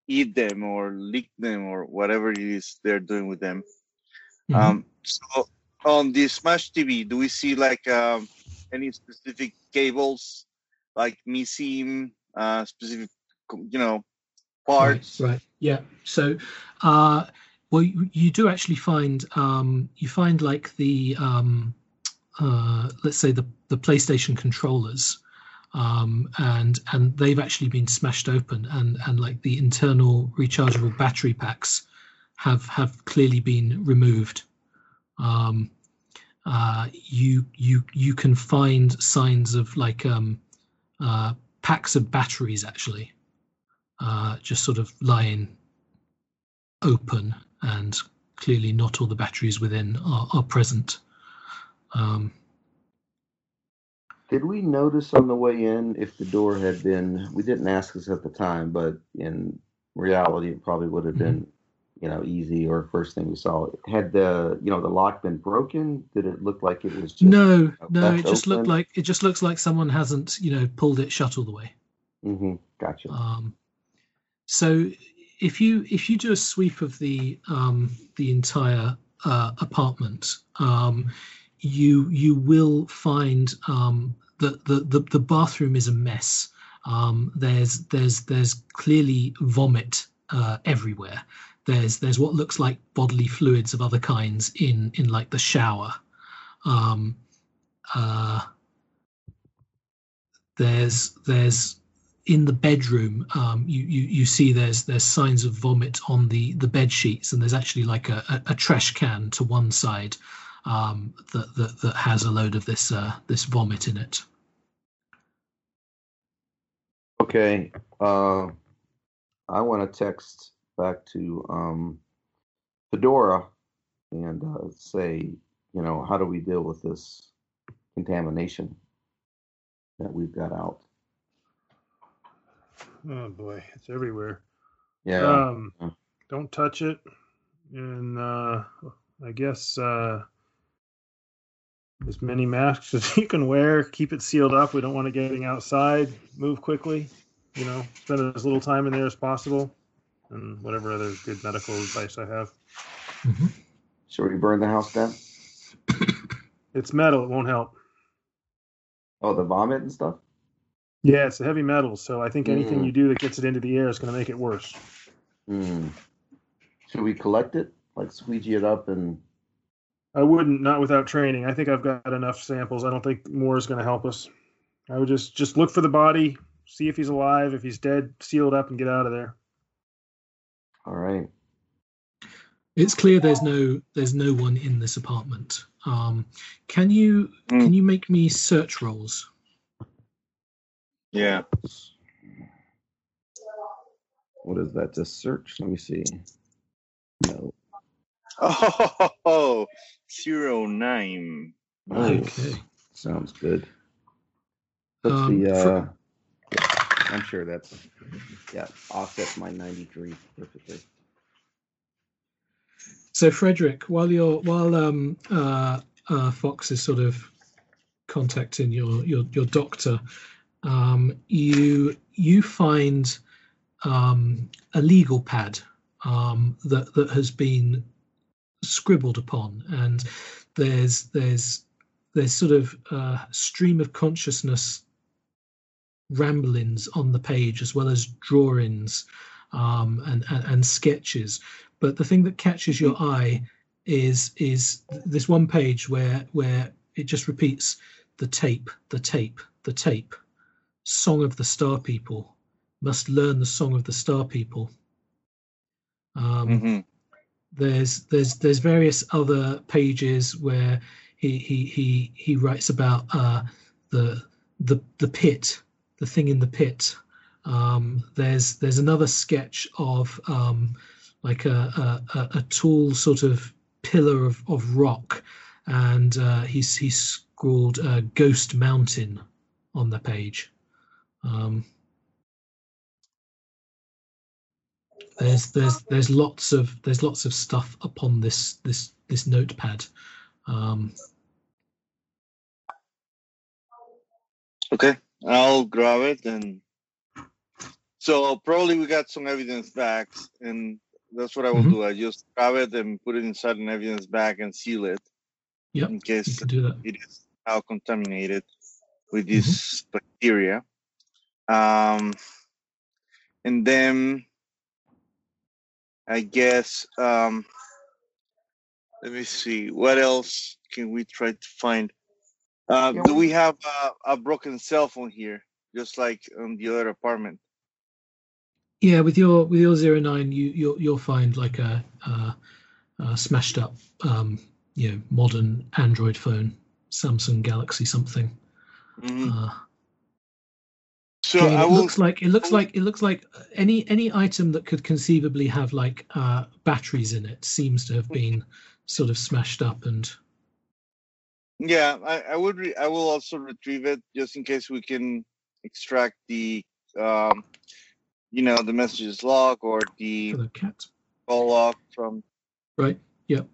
D: eat them or lick them or whatever it is they're doing with them.
A: Mhm.
D: Um, so on the Smash TV, do we see like um, any specific cables, like missing uh, specific, you know, parts?
A: Right, right. Yeah. So, uh, well, you, you do actually find um, you find like the um, uh, let's say the the PlayStation controllers, um, and and they've actually been smashed open, and and like the internal rechargeable battery packs have have clearly been removed. Um, uh, you you you can find signs of like um, uh, packs of batteries actually uh, just sort of lying open and clearly not all the batteries within are, are present. Um,
C: Did we notice on the way in if the door had been? We didn't ask this at the time, but in reality, it probably would have been, you know, easy or first thing we saw. Had the, you know, the lock been broken? Did it look like it was just?
A: no, no, it just looked like it just looks like someone hasn't, you know, pulled it shut all the way.
C: hmm Gotcha.
A: Um, so if you if you do a sweep of the um, the entire uh, apartment, um, you you will find um, that the, the the bathroom is a mess. Um, there's there's there's clearly vomit uh, everywhere. There's there's what looks like bodily fluids of other kinds in in like the shower. Um, uh, there's there's in the bedroom um, you, you you see there's there's signs of vomit on the the bed sheets and there's actually like a, a, a trash can to one side um, that, that that has a load of this uh, this vomit in it.
C: Okay. Uh, I want to text back to um, Fedora and uh, say, you know, how do we deal with this contamination that we've got out?
B: Oh boy, it's everywhere.
C: Yeah.
B: Um,
C: Yeah.
B: don't touch it, and uh, I guess uh, as many masks as you can wear. Keep it sealed up. We don't want it getting outside. Move quickly. You know, spend as little time in there as possible, and whatever other good medical advice I have.
A: Mhm.
C: Should we burn the house down?
B: It's metal. It won't help.
C: Oh, the vomit and stuff?
B: Yeah, it's a heavy metal, so I think anything
C: Mm.
B: you do that gets it into the air is going to make it worse.
C: Hmm. Should we collect it? Like squeegee it up and.
B: I wouldn't, not without training. I think I've got enough samples. I don't think more is going to help us. I would just just look for the body, see if he's alive. If he's dead, seal it up and get out of there.
C: All right.
A: It's clear there's no there's no one in this apartment. Um, can you
D: Mm.
A: can you make me search rolls?
D: Yeah.
C: What is that? Just search. Let me see. No.
D: Oh, zero nine.
C: Nice.
A: Okay.
C: Sounds good. What's
A: Um,
C: the
A: for-
C: uh I'm sure that's yeah, offsets my 93 perfectly.
A: So Frederick, while you're while um, uh, uh, Fox is sort of contacting your your your doctor, um, you you find um, a legal pad um, that that has been scribbled upon, and there's there's there's sort of uh, stream of consciousness ramblings on the page as well as drawings um, and, and and sketches. But the thing that catches your eye is is this one page where where it just repeats the tape, the tape, the tape. Song of the Star People must learn the song of the Star People. Um,
D: hmm
A: there's there's there's various other pages where he he he he writes about uh, the the the pit, the thing in the pit. Um, there's there's another sketch of um, like a, a a- tall sort of pillar of, of rock, and uh, he's he's scrawled uh, Ghost Mountain on the page. Um, there's there's there's lots of there's lots of stuff upon this this this notepad. Um,
D: Okay. I'll grab it and so probably we got some evidence back and that's what I will
A: Mhm.
D: do. I just grab it and put it inside an evidence bag and seal it
A: Yep,
D: in case
A: can do that.
D: it is now contaminated with this bacteria. Um, and then I guess um, let me see what else can we try to find. Uh, do
C: we-
D: have a, a broken cell phone here, just like on the other apartment?
A: Yeah, with your with your zero nine, you you'll you'll find like a, a, a smashed up, um, you know, modern Android phone, Samsung Galaxy something.
D: Mhm.
A: Uh,
D: So
A: it
D: will.
A: looks like it looks like it looks like any any item that could conceivably have like uh, batteries in it seems to have been sort of smashed up and
D: Yeah, I, I would. Re- I will also retrieve it just in case we can extract the, um, you know, the messages log or the
A: cat.
D: call log from.
A: Right. Yep.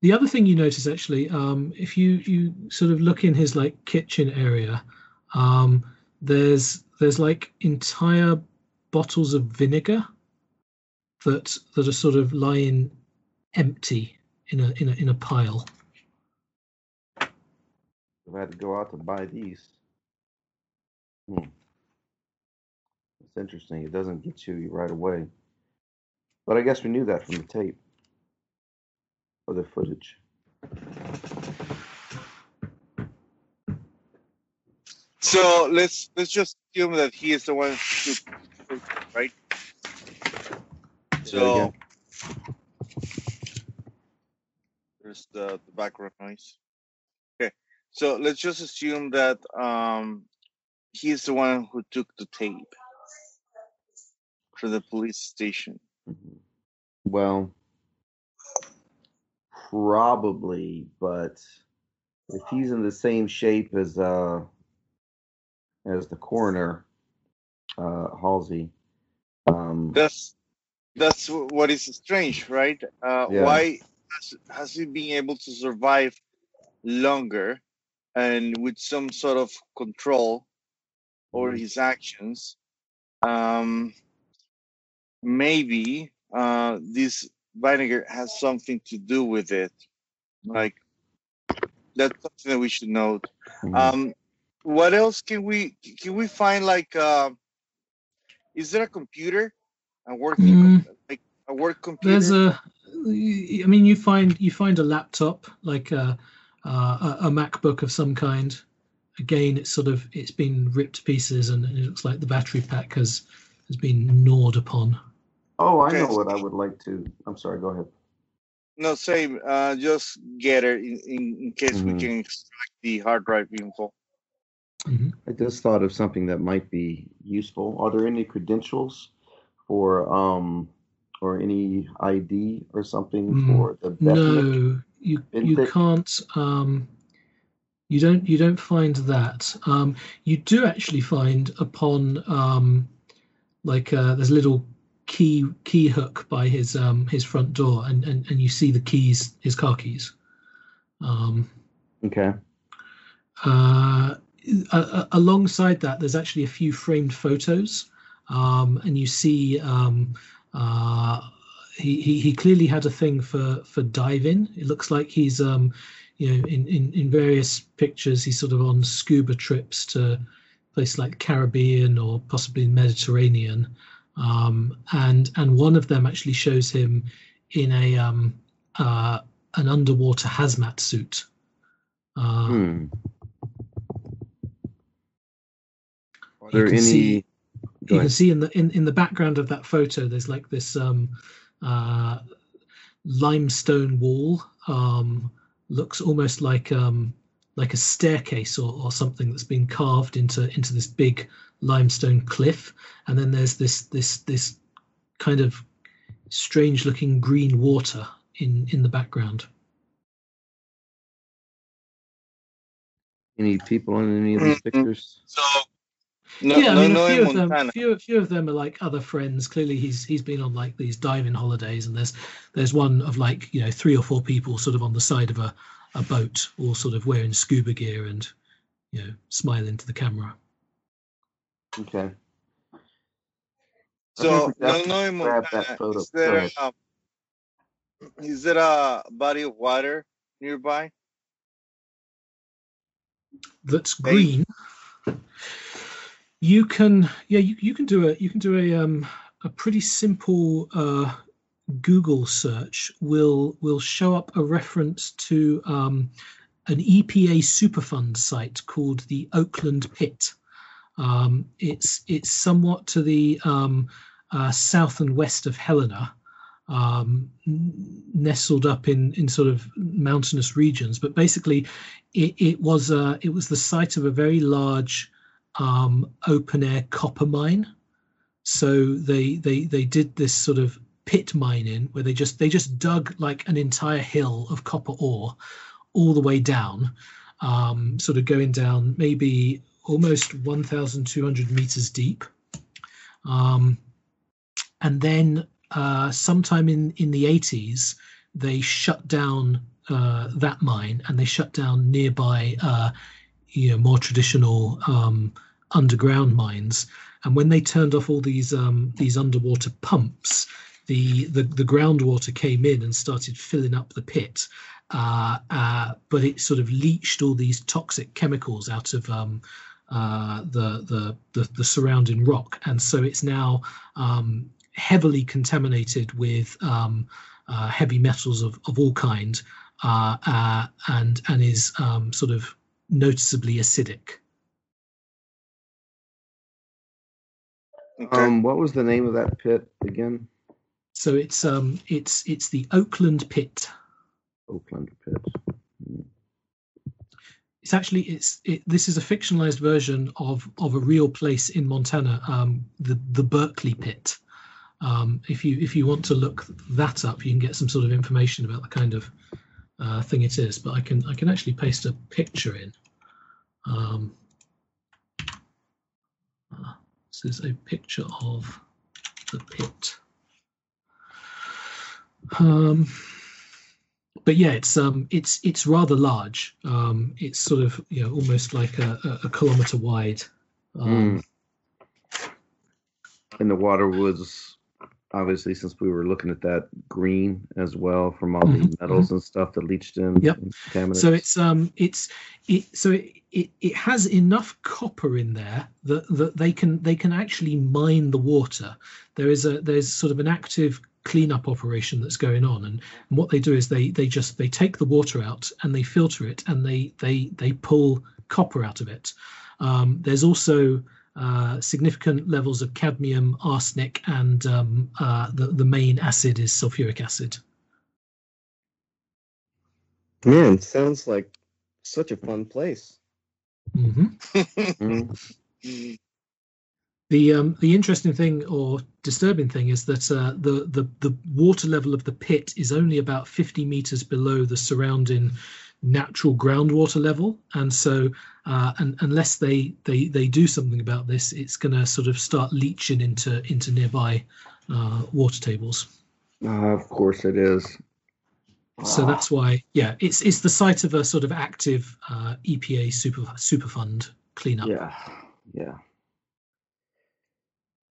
A: The other thing you notice actually, um, if you you sort of look in his like kitchen area, um, there's there's like entire bottles of vinegar that that are sort of lying empty in a in a in a pile.
C: I've had to go out to buy these. Hmm. It's interesting. It doesn't get you right away. But I guess we knew that from the tape or the footage.
D: So let's let's just assume that he is the one who, right? So there's the, the background noise. Okay, so let's just assume that um he's the one who took the tape for the police station.
C: Mhm. Well, probably, but if he's in the same shape as uh as the coroner, uh Halsey, um
D: That's that's what is strange, right? Uh,
C: Yeah.
D: Why has, has he been able to survive longer and with some sort of control over
C: Mhm.
D: his actions? Um, maybe uh, this vinegar has something to do with it. Like that's something that we should note.
C: mhm.
D: Um, what else can we can we find? Like, uh, is there a computer, a working com- like a work computer?
A: There's a, I mean, you find you find a laptop like a a, a MacBook of some kind. Again, it's sort of it's been ripped to pieces, and it looks like the battery pack has has been gnawed upon.
C: Oh, I
D: Okay.
C: know what I would like to. I'm sorry, go ahead.
D: No, same. Uh, just get it in, in, in case we
C: Mhm.
D: can extract the hard drive info.
A: Mhm.
C: I just thought of something that might be useful. Are there any credentials for um or any ID or something
A: Mm,
C: for the?
A: No, you you can't. Um, you don't you don't find that. Um, you do actually find upon um, like uh, there's a little key key hook by his um, his front door, and, and and you see the keys, his car keys. Um,
C: Okay.
A: uh, a- alongside that, there's actually a few framed photos, um, and you see um, uh, he, he he clearly had a thing for for diving. It looks like he's um, you know in, in in various pictures he's sort of on scuba trips to places like Caribbean or possibly Mediterranean, um, and and one of them actually shows him in a um, uh, an underwater hazmat suit. Uh,
C: Hmm. Are
A: You
C: there
A: can
C: any?
A: see-
C: Go
A: you can see in the in, in the background of that photo there's like this um uh limestone wall um looks almost like um like a staircase or, or something that's been carved into into this big limestone cliff and then there's this this this kind of strange looking green water in in the background
C: Any people in any of these
D: Mhm.
C: pictures?
D: So, no,
A: yeah, I
D: no,
A: mean,
D: no,
A: a
D: in
A: few of them, few, few of them are like other friends. Clearly, he's he's been on like these diving holidays, and there's there's one of like you know three or four people sort of on the side of a a boat, all sort of wearing scuba gear and you know smiling to the camera.
C: Okay.
D: So,
C: think we
D: no,
C: definitely
D: no,
C: grab
D: Montana, is there,
C: Go
D: a, um, is there a body of water nearby?
A: that's
D: Hey.
A: You can yeah you, you can do a you can do a um a pretty simple uh google search will will show up a reference to um an epa superfund site called the oakland pit. Um it's it's somewhat to the um uh, south and west of helena um, nestled up in in sort of mountainous regions. But basically it, it was uh, it was the site of a very large um, open air copper mine. So they they they did this sort of pit mining where they just they just dug like an entire hill of copper ore all the way down, um, sort of going down maybe almost 1,200 meters deep. Um, and then uh, sometime in in the 80s, they shut down uh, that mine and they shut down nearby, uh, you know, more traditional um, underground mines. And when they turned off all these um, these underwater pumps, the, the the groundwater came in and started filling up the pit. Uh, uh, but it sort of leached all these toxic chemicals out of um, uh, the, the the the surrounding rock, and so it's now um, heavily contaminated with um, uh, heavy metals of, of all kind, uh, uh, and and is um, sort of noticeably acidic.
D: Okay.
C: Um, what was the name of that pit again?
A: So it's um it's it's the Oakland Pit.
C: Oakland pit.
A: It's actually it's it, this is a fictionalized version of of a real place in Montana, um, the the Berkeley Pit. Um, if you if you want to look that up, you can get some sort of information about the kind of uh, thing it is. But I can I can actually paste a picture in. Um, uh, this is a picture of the pit. Um, but yeah, it's um, it's it's rather large. Um, it's sort of you know almost like a, a, a kilometer wide. Um,
C: And the water was obviously since we were looking at that green as well from all the
A: Mhm,
C: metals and stuff that leached in.
A: Yep. So it's um it's it so it, it, it has enough copper in there that, that they can they can actually mine the water. There is a there's sort of an active cleanup operation that's going on and, and what they do is they they just they take the water out and they filter it and they they they pull copper out of it. Um, there's also uh, significant levels of cadmium, arsenic, and um, uh, the the main acid is sulfuric acid.
E: Man, sounds like such a fun place.
A: hmm
C: Mm.
A: The um, the interesting thing or disturbing thing is that uh, the, the the water level of the pit is only about 50 meters below the surrounding natural groundwater level, and so uh, and, unless they, they they do something about this, it's going to sort of start leaching into into nearby uh, water tables.
C: Ah, of course it is.
A: So
C: Ah,
A: that's why, yeah, it's it's the site of a sort of active uh, EPA super super fund cleanup.
C: yeah, yeah.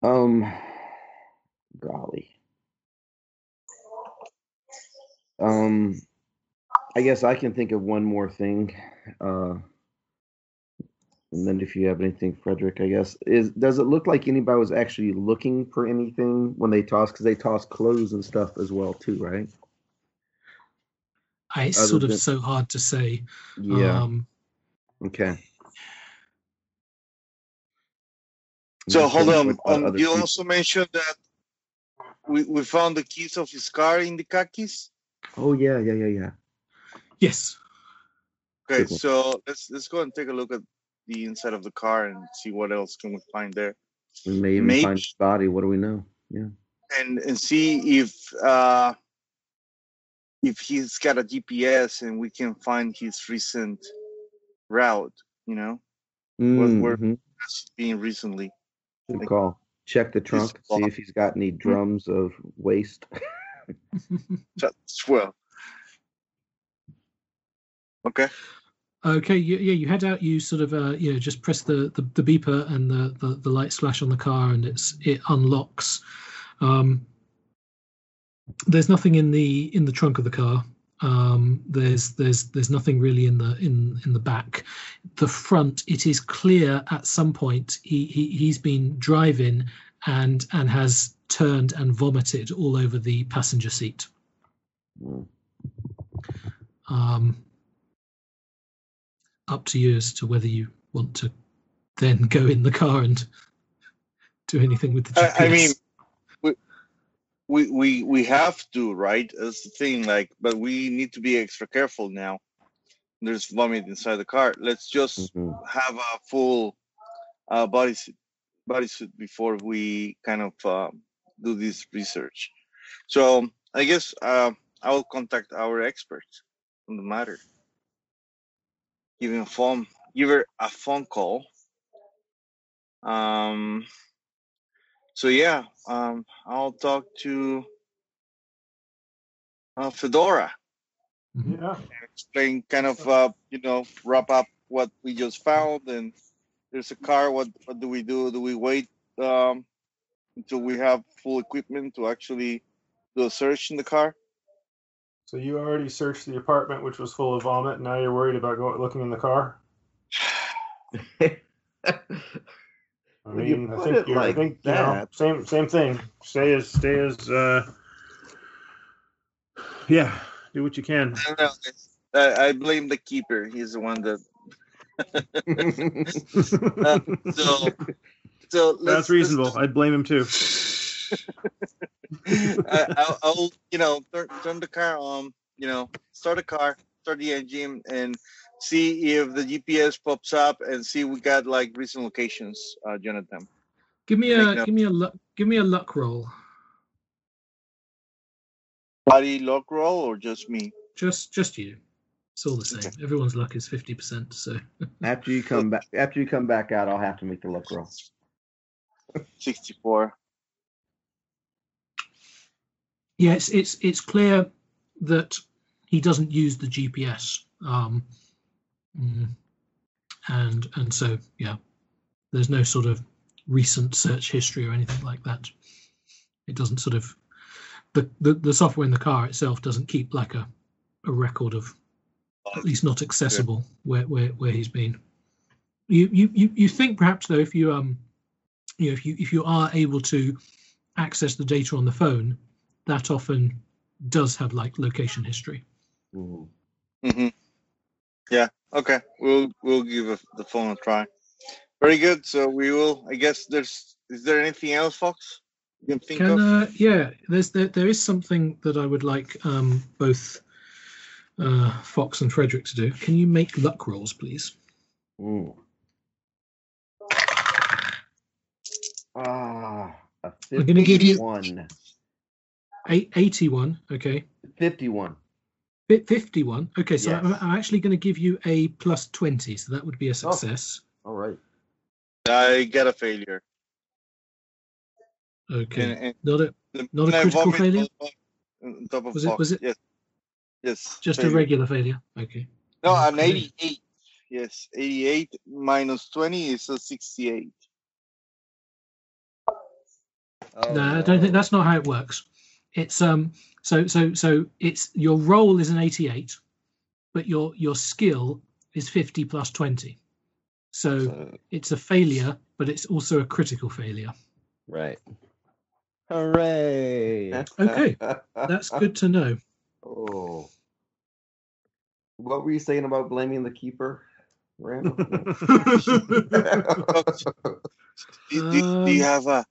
C: Um, golly. Um, I guess I can think of one more thing. Uh, and then if you have anything, Frederick, I guess is does it look like anybody was actually looking for anything when they toss? Because they toss clothes and stuff as well too, right?
A: I- It's
C: Other
A: sort of
C: than-
A: so hard to say.
C: Yeah.
A: Um,
C: okay.
D: So hold on. Um, you
C: people.
D: also mentioned that we, we found the keys of his car in the khakis.
C: Oh yeah, yeah, yeah, yeah.
A: Yes.
D: Okay,
C: Good one.
D: so let's let's go and take a look at the inside of the car and see what else can we find there,
C: We may even
D: Maybe-
C: find his body. What do we know? Yeah.
D: and and see if uh if he's got a GPS and we can find his recent route. You know, What- where- that's been recently.
C: Good
D: Like,
C: call. Check the trunk. See if he's got any drums of waste.
D: That's well. Okay.
A: Okay, you, yeah, you head out. You sort of, uh, you know, just press the, the, the beeper, and the, the the lights flash on the car, and it's it unlocks. Um, there's nothing in the in the trunk of the car. Um, there's there's there's nothing really in the in in the back. The front, it is clear at some point he, he he's been driving and and has turned and vomited all over the passenger seat.
C: Mm.
A: Um, up to you as to whether you want to then go in the car and do anything with the GPS.
D: I, I mean, we, we we we have to, right? That's the thing. Like, but we need to be extra careful now. There's vomit inside the car. Let's just
C: Mhm.
D: have a full uh, bodysuit bodysuit before we kind of uh, do this research. So I guess uh, I will contact our expert on the matter. Give him a phone. Give her a phone call. Um. So yeah, um, I'll talk to uh, Fedora
B: Yeah.
D: explain kind of uh, you know wrap up what we just found and there's a car what what do we do do we wait um, until we have full equipment to actually do a search in the car
B: So you already searched the apartment, which was full of vomit. and Now you're worried about going looking in the car. I
C: When you
B: mean, I think
C: it
B: you're, I
C: like
B: think you know, same same thing. Stay as stay as uh, yeah. Do what you can.
D: I know I, I blame the keeper he's the one that uh, so so let's,
B: That's reasonable. I'd blame him too.
D: I, I'll, I'll you know turn, turn the car on you know start the car start the engine and see if the gps pops up and see we got like recent locations uh jonathan
A: give me a give me a luck give me a luck roll.
D: body lock roll or just me
A: Just just you. It's all the same. Everyone's luck is fifty percent. So
C: after you come back, after you come back out, I'll have to make the look roll.
D: 64
A: yeah, it's it's it's clear that he doesn't use the GPS. Um, mm, and and so yeah, there's no sort of recent search history or anything like that. It doesn't sort of the the, the software in the car itself doesn't keep like a a record of at least not accessible where where where he's been. You you you you think perhaps though if you um you know if you if you are able to access the data on the phone, that often does have like location history.
C: Mhm.
D: hmm yeah okay we'll we'll give a, the phone a try very good so we will i guess there's is there anything else fox you can think
A: Can
D: of
A: uh, yeah, there's there, there is something that I would like um both uh Fox and Frederick to do. Can you make luck rolls, please?
C: Mm. Ah, a
A: We're gonna give you-
C: 51.
A: Eight, 81, okay.
C: 51.
A: 51. Okay, so I'm,
C: Yes.
A: I'm actually going to give you a plus 20, so that would be a oh. success.
C: All right.
D: i get a failure
A: Okay.
D: and, and
A: Not a Not a critical failure?
D: on- on top of
A: Was it- was it-
D: yes yes
A: just a regular failure. Okay.
D: no an
A: Okay.
D: 88 yes 88 minus 20 is a 68
E: Oh,
A: no, I don't think
E: oh.
A: that's not how it works. It's um so so so it's your role is an 88, but your your skill is 50 plus 20. So
E: So-
A: it's a failure, but it's also a critical failure.
E: right. Hooray!
A: Okay, That's good to know.
C: Oh. What were you saying about blaming the keeper, Randall?
D: do, do, do you have a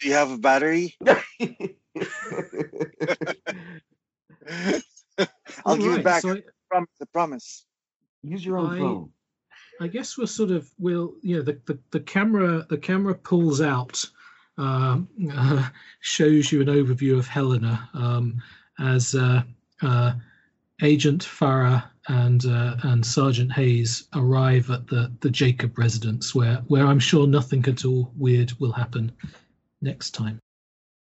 D: do you have a battery i'll give
A: Alright,
D: it back
A: so I-
D: promise i promise
C: Use your own
A: I-
C: phone.
A: I guess we're sort of we'll you know the, the, the camera the camera pulls out um, uh, shows you an overview of Helena um, as uh, uh, Agent Farah and uh, and Sergeant Hayes arrive at the the Jacob residence where where I'm sure nothing at all weird will happen next time.